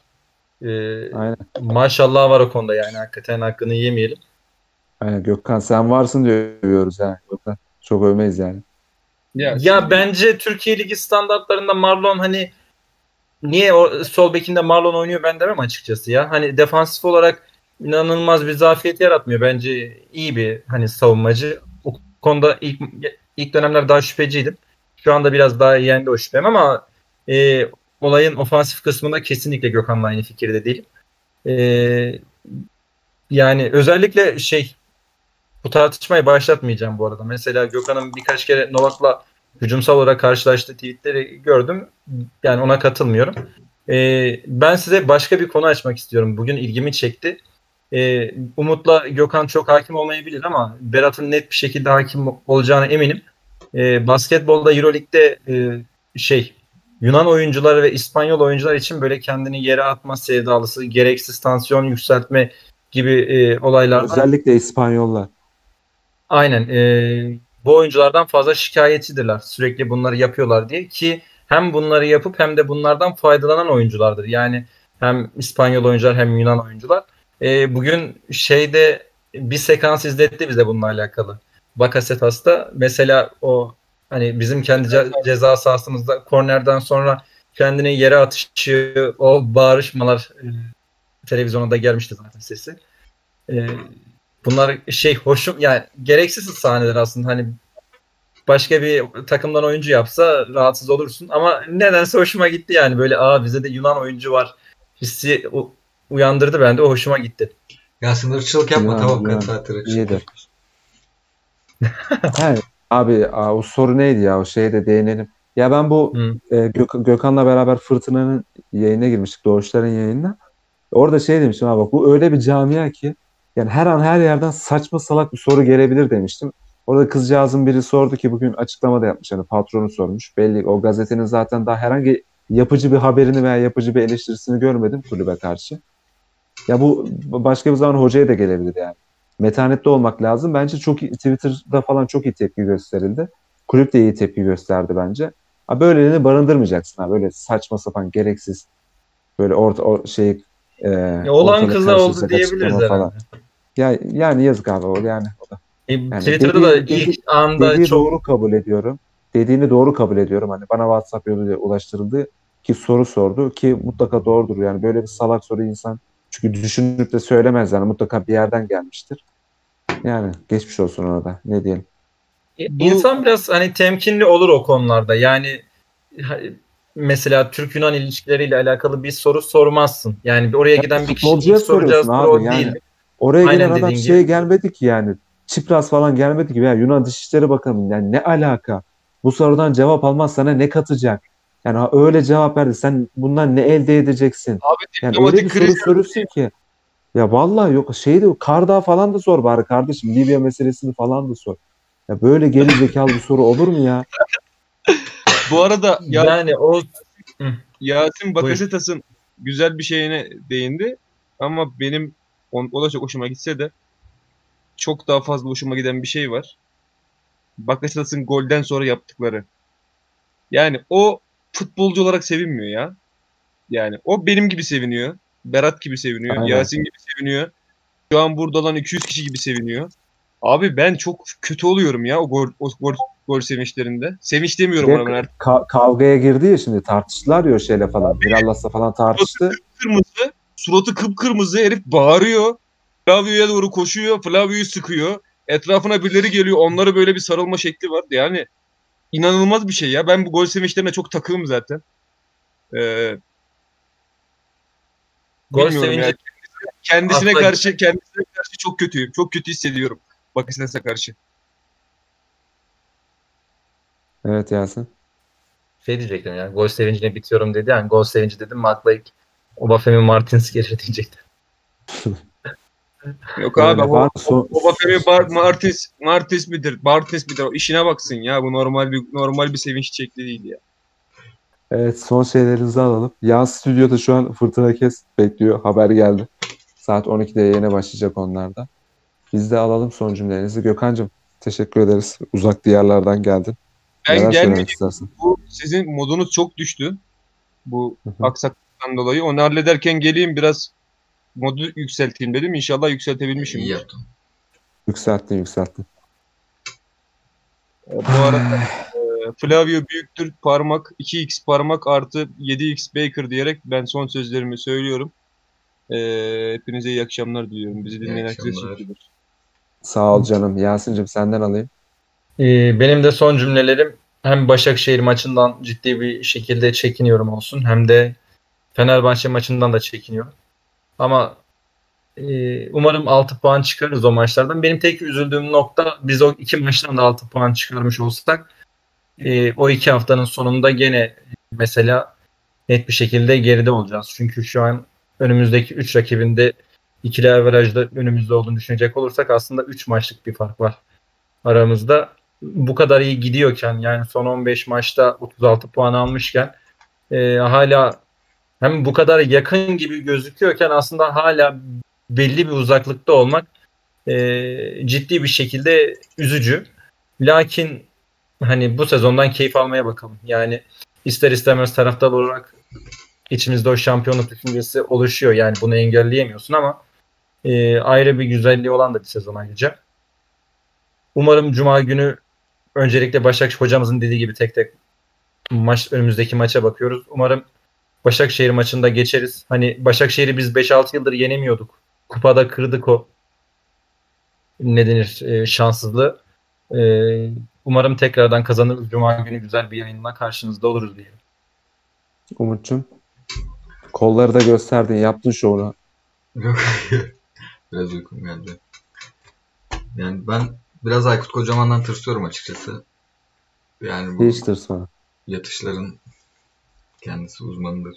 Ee, Aynen. maşallah var o konuda yani hakikaten hakkını yemeyelim. Aynen Gökhan sen varsın diye övüyoruz ha. Gökhan. Çok övmeyiz yani. Ya, Ya bence Türkiye Ligi standartlarında Marlon hani niye o sol bekinde Marlon oynuyor ben demem açıkçası ya. Hani defansif olarak inanılmaz bir zafiyet yaratmıyor. Bence iyi bir hani savunmacı. O konuda ilk ilk dönemler daha şüpheciydim. Şu anda biraz daha yendi o şüphem ama e, olayın ofansif kısmında kesinlikle Gökhan'la aynı fikirde değilim. E, yani özellikle şey bu tartışmayı başlatmayacağım bu arada. Mesela Gökhan'ın birkaç kere Novak'la hücumsal olarak karşılaştığı tweetleri gördüm. Yani ona katılmıyorum. Ee, ben size başka bir konu açmak istiyorum. Bugün ilgimi çekti. Ee, Umut'la Gökhan çok hakim olmayabilir ama Berat'ın net bir şekilde hakim olacağına eminim. Ee, basketbolda Euroleague'de e, şey Yunan oyuncular ve İspanyol oyuncular için böyle kendini yere atma sevdalısı, gereksiz tansiyon yükseltme gibi e, olaylardan Özellikle İspanyollar. Aynen. e, bu oyunculardan fazla şikayetçidirler. Sürekli bunları yapıyorlar diye ki hem bunları yapıp hem de bunlardan faydalanan oyunculardır. Yani hem İspanyol oyuncular hem Yunan oyuncular. E, bugün şeyde bir sekans izletti bize bununla alakalı. Bakasetas'ta mesela o hani bizim kendi ce- ceza sahasımızda kornerden sonra kendini yere atışı, o bağırışmalar e, televizyona da gelmişti zaten sesi. E, bunlar şey hoşum yani gereksiz sahneler aslında hani başka bir takımdan oyuncu yapsa rahatsız olursun ama nedense hoşuma gitti yani böyle aa bize de Yunan oyuncu var hissi uyandırdı bende o hoşuma gitti. Ya sınırçılık yapma Ya, tamam açık. iyidir. Abi aa, o soru neydi ya o şeye de değinelim. Ya ben bu Hı. e, Gök- Gökhan'la beraber Fırtına'nın yayına girmiştik. Doğuşların yayınına. Orada şey demiştim abi bak bu öyle bir camia ki yani her an her yerden saçma salak bir soru gelebilir demiştim. Orada kızcağızın biri sordu ki bugün açıklama da yapmış. Yani patronu sormuş. Belli o gazetenin zaten daha herhangi yapıcı bir haberini veya yapıcı bir eleştirisini görmedim kulübe karşı. Ya bu başka bir zaman hocaya da gelebilir yani. Metanetli olmak lazım. Bence çok iyi, Twitter'da falan çok iyi tepki gösterildi. Kulüp de iyi tepki gösterdi bence. Ha böylelerini barındırmayacaksın ha. Böyle saçma sapan gereksiz böyle orta o şey e, Ya olan ortalık kızla oldu diyebiliriz herhalde. Ya yani yazık abi o yani da. E, Yani Twitter'da da dediği- ilk anda Dediği çok doğru kabul ediyorum. Dediğini doğru kabul ediyorum. Hani bana WhatsApp yoluyla ulaştırıldı ki soru sordu ki mutlaka doğrudur. Yani böyle bir salak soru insan çünkü düşünüp de söylemez yani mutlaka bir yerden gelmiştir. Yani geçmiş olsun ona da. Ne diyelim. İnsan biraz hani temkinli olur o konularda. Yani mesela Türk-Yunan ilişkileriyle alakalı bir soru sormazsın. Yani oraya giden bir ilk soracağı soru o yani. değil. Oraya Aynen gelen adam şey gibi. gelmedi ki yani. Çipras falan gelmedi ki. Ya Yunan Dışişleri Bakanı yani ne alaka? Bu sorudan cevap almaz sana ne katacak? Yani öyle cevap verdi. Sen bundan ne elde edeceksin? Abi Yani öyle bir soru soruyorsun ki. Ya vallahi yok şey de Kardağ falan da sor bari kardeşim. Libya meselesini falan da sor. Ya böyle geri zekalı bir soru olur mu ya? bu arada ya Yani o Yasin Bakasetas'ın güzel bir şeyine değindi ama benim on- o da çok hoşuma gitse de çok daha fazla hoşuma giden bir şey var. Bakasetas'ın golden sonra yaptıkları. Yani o futbolcu olarak sevinmiyor ya. Yani o benim gibi seviniyor. Berat gibi seviniyor. Aynen. Yasin gibi seviniyor. Şu an burada olan 200 kişi gibi seviniyor. Abi ben çok kötü oluyorum ya o gol, o gol, gol sevinçlerinde. Sevinç demiyorum ona ben artık. ka- kavgaya girdi ya şimdi tartıştılar ya o şeyle falan. Mirallas'la falan tartıştı. kırmızı. Suratı kıpkırmızı herif bağırıyor. Flavio'ya doğru koşuyor. Flavio'yu sıkıyor. Etrafına birileri geliyor. Onlara böyle bir sarılma şekli var. Yani inanılmaz bir şey ya. Ben bu gol sevinçlerine çok takığım zaten. Ee, gol sevinci ya. Kendisine karşı kendisine karşı çok kötüyüm. Çok kötü hissediyorum. Bakasetas'a karşı. Evet Yasin. şey diyecektim ya. Gol sevincine bitiyorum dedi. Yani gol sevinci dedim akla ilk Obafemi Martins gelir diyecektim. Yok abi Öyle o, var. Son- o Bafemi Bar- Martins Martins midir? Martins midir? İşine baksın ya. Bu normal bir normal bir sevinç şekli değil ya. Evet son şeylerinizi alalım. Yan stüdyoda şu an Fırtına Kes bekliyor. Haber geldi. Saat 12'de yayına başlayacak onlarda. Biz de alalım son cümlelerinizi. Gökhan'cığım teşekkür ederiz. Uzak diyarlardan geldin. Ben Neler istersin? bu sizin modunuz çok düştü. Bu Hı aksaklıktan dolayı. Onu hallederken geleyim biraz modu yükselteyim dedim. İnşallah yükseltebilmişim. İyi yaptın. Yükselttin yükselttin. Bu arada e, Flavio büyüktür parmak 2x parmak artı 7x Baker diyerek ben son sözlerimi söylüyorum. E, hepinize iyi akşamlar diliyorum. Bizi dinleyen herkese akşamlar. teşekkür ederim. Sağ ol canım. Yasin'cim senden alayım. Ee, benim de son cümlelerim hem Başakşehir maçından ciddi bir şekilde çekiniyorum olsun hem de Fenerbahçe maçından da çekiniyorum. Ama e, umarım 6 puan çıkarırız o maçlardan. Benim tek üzüldüğüm nokta biz o iki maçtan da 6 puan çıkarmış olsak e, o iki haftanın sonunda gene mesela net bir şekilde geride olacağız. Çünkü şu an önümüzdeki 3 rakibinde ikili averajda önümüzde olduğunu düşünecek olursak aslında 3 maçlık bir fark var aramızda. Bu kadar iyi gidiyorken yani son 15 maçta 36 puan almışken e, hala hem bu kadar yakın gibi gözüküyorken aslında hala belli bir uzaklıkta olmak e, ciddi bir şekilde üzücü. Lakin hani bu sezondan keyif almaya bakalım. Yani ister istemez taraftar olarak içimizde o şampiyonluk düşüncesi oluşuyor. Yani bunu engelleyemiyorsun ama e, ayrı bir güzelliği olan da bir sezon ayrıca. Umarım Cuma günü öncelikle Başakşehir hocamızın dediği gibi tek tek maç önümüzdeki maça bakıyoruz. Umarım Başakşehir maçında geçeriz. Hani Başakşehir'i biz 5-6 yıldır yenemiyorduk. Kupada kırdık o ne denir e, şanssızlığı. E, umarım tekrardan kazanırız. Cuma günü güzel bir yayınla karşınızda oluruz diye. Umut'cum. Kolları da gösterdin. Yaptın şovunu. Yok. biraz uykum geldi. Yani ben biraz Aykut Kocaman'dan tırsıyorum açıkçası. Yani bu Hiç tırsma. yatışların kendisi uzmanıdır.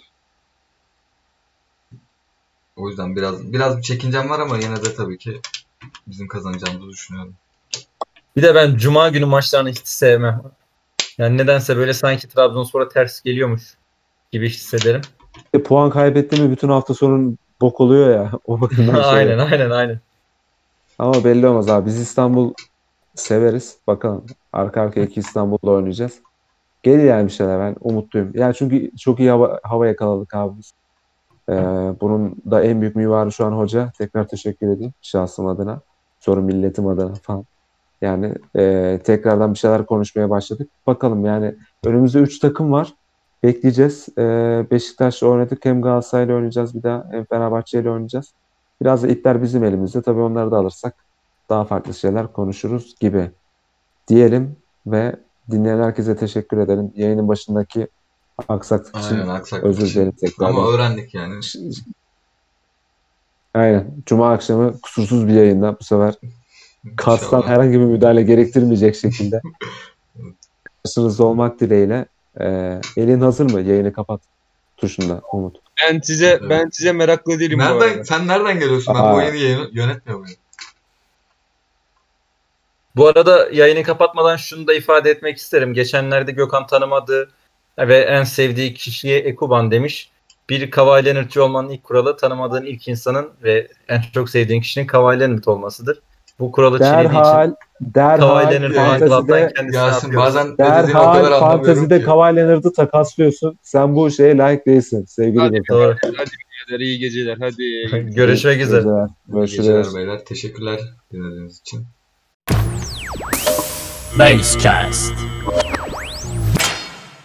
O yüzden biraz biraz bir çekincem var ama yine de tabii ki bizim kazanacağımızı düşünüyorum. Bir de ben Cuma günü maçlarını hiç sevmem. Yani nedense böyle sanki Trabzonspor'a ters geliyormuş gibi hissederim. E, puan kaybetti mi bütün hafta sonun bok oluyor ya. O bakımdan şey. aynen aynen aynen. Ama belli olmaz abi. Biz İstanbul severiz. Bakalım. Arka arkaya iki İstanbul'da oynayacağız. Gelir yani bir şeyler. Ben umutluyum. Yani çünkü çok iyi hava, hava yakaladık abi biz. Ee, bunun da en büyük mimarı şu an hoca. Tekrar teşekkür edeyim şahsım adına. Sonra milletim adına falan. Yani e, tekrardan bir şeyler konuşmaya başladık. Bakalım yani önümüzde 3 takım var. Bekleyeceğiz. E, Beşiktaş'la oynadık. Hem Galatasaray'la oynayacağız bir daha. Hem Fenerbahçe'yle oynayacağız. Biraz da ipler bizim elimizde. Tabii onları da alırsak daha farklı şeyler konuşuruz gibi diyelim ve dinleyen herkese teşekkür ederim. Yayının başındaki aksaklık için Aynen özür dilerim tekrardan. Ama öğrendik yani. Aynen. Cuma akşamı kusursuz bir yayında bu sefer kastan İnşallah. herhangi bir müdahale gerektirmeyecek şekilde karşınızda olmak dileğiyle. Ee, elin hazır mı? Yayını kapat tuşunda Umut. Ben size Evet. ben size meraklı değilim bu Nereden, arada. sen nereden geliyorsun? Ben Aa. bu oyunu yayın- yönetmiyor muyum? Bu arada yayını kapatmadan şunu da ifade etmek isterim. Geçenlerde Gökhan tanımadığı ve en sevdiği kişiye Ekuban demiş. Bir Kawhi Leonard'cı olmanın ilk kuralı tanımadığın ilk insanın ve en çok sevdiğin kişinin Kawhi Leonard olmasıdır. Bu kuralı çiğnediği için Derhal, fantezide, Yasin bazen derhal fantezide. Kawhi Leonard'ı takaslıyorsun. Sen bu şeye layık değilsin sevgili Hadi. Doğru. Hadi beyler iyi geceler hadi. Görüşmek üzere. Görüşürüz. geceler beyler. Teşekkürler dinlediğiniz için. Basecast.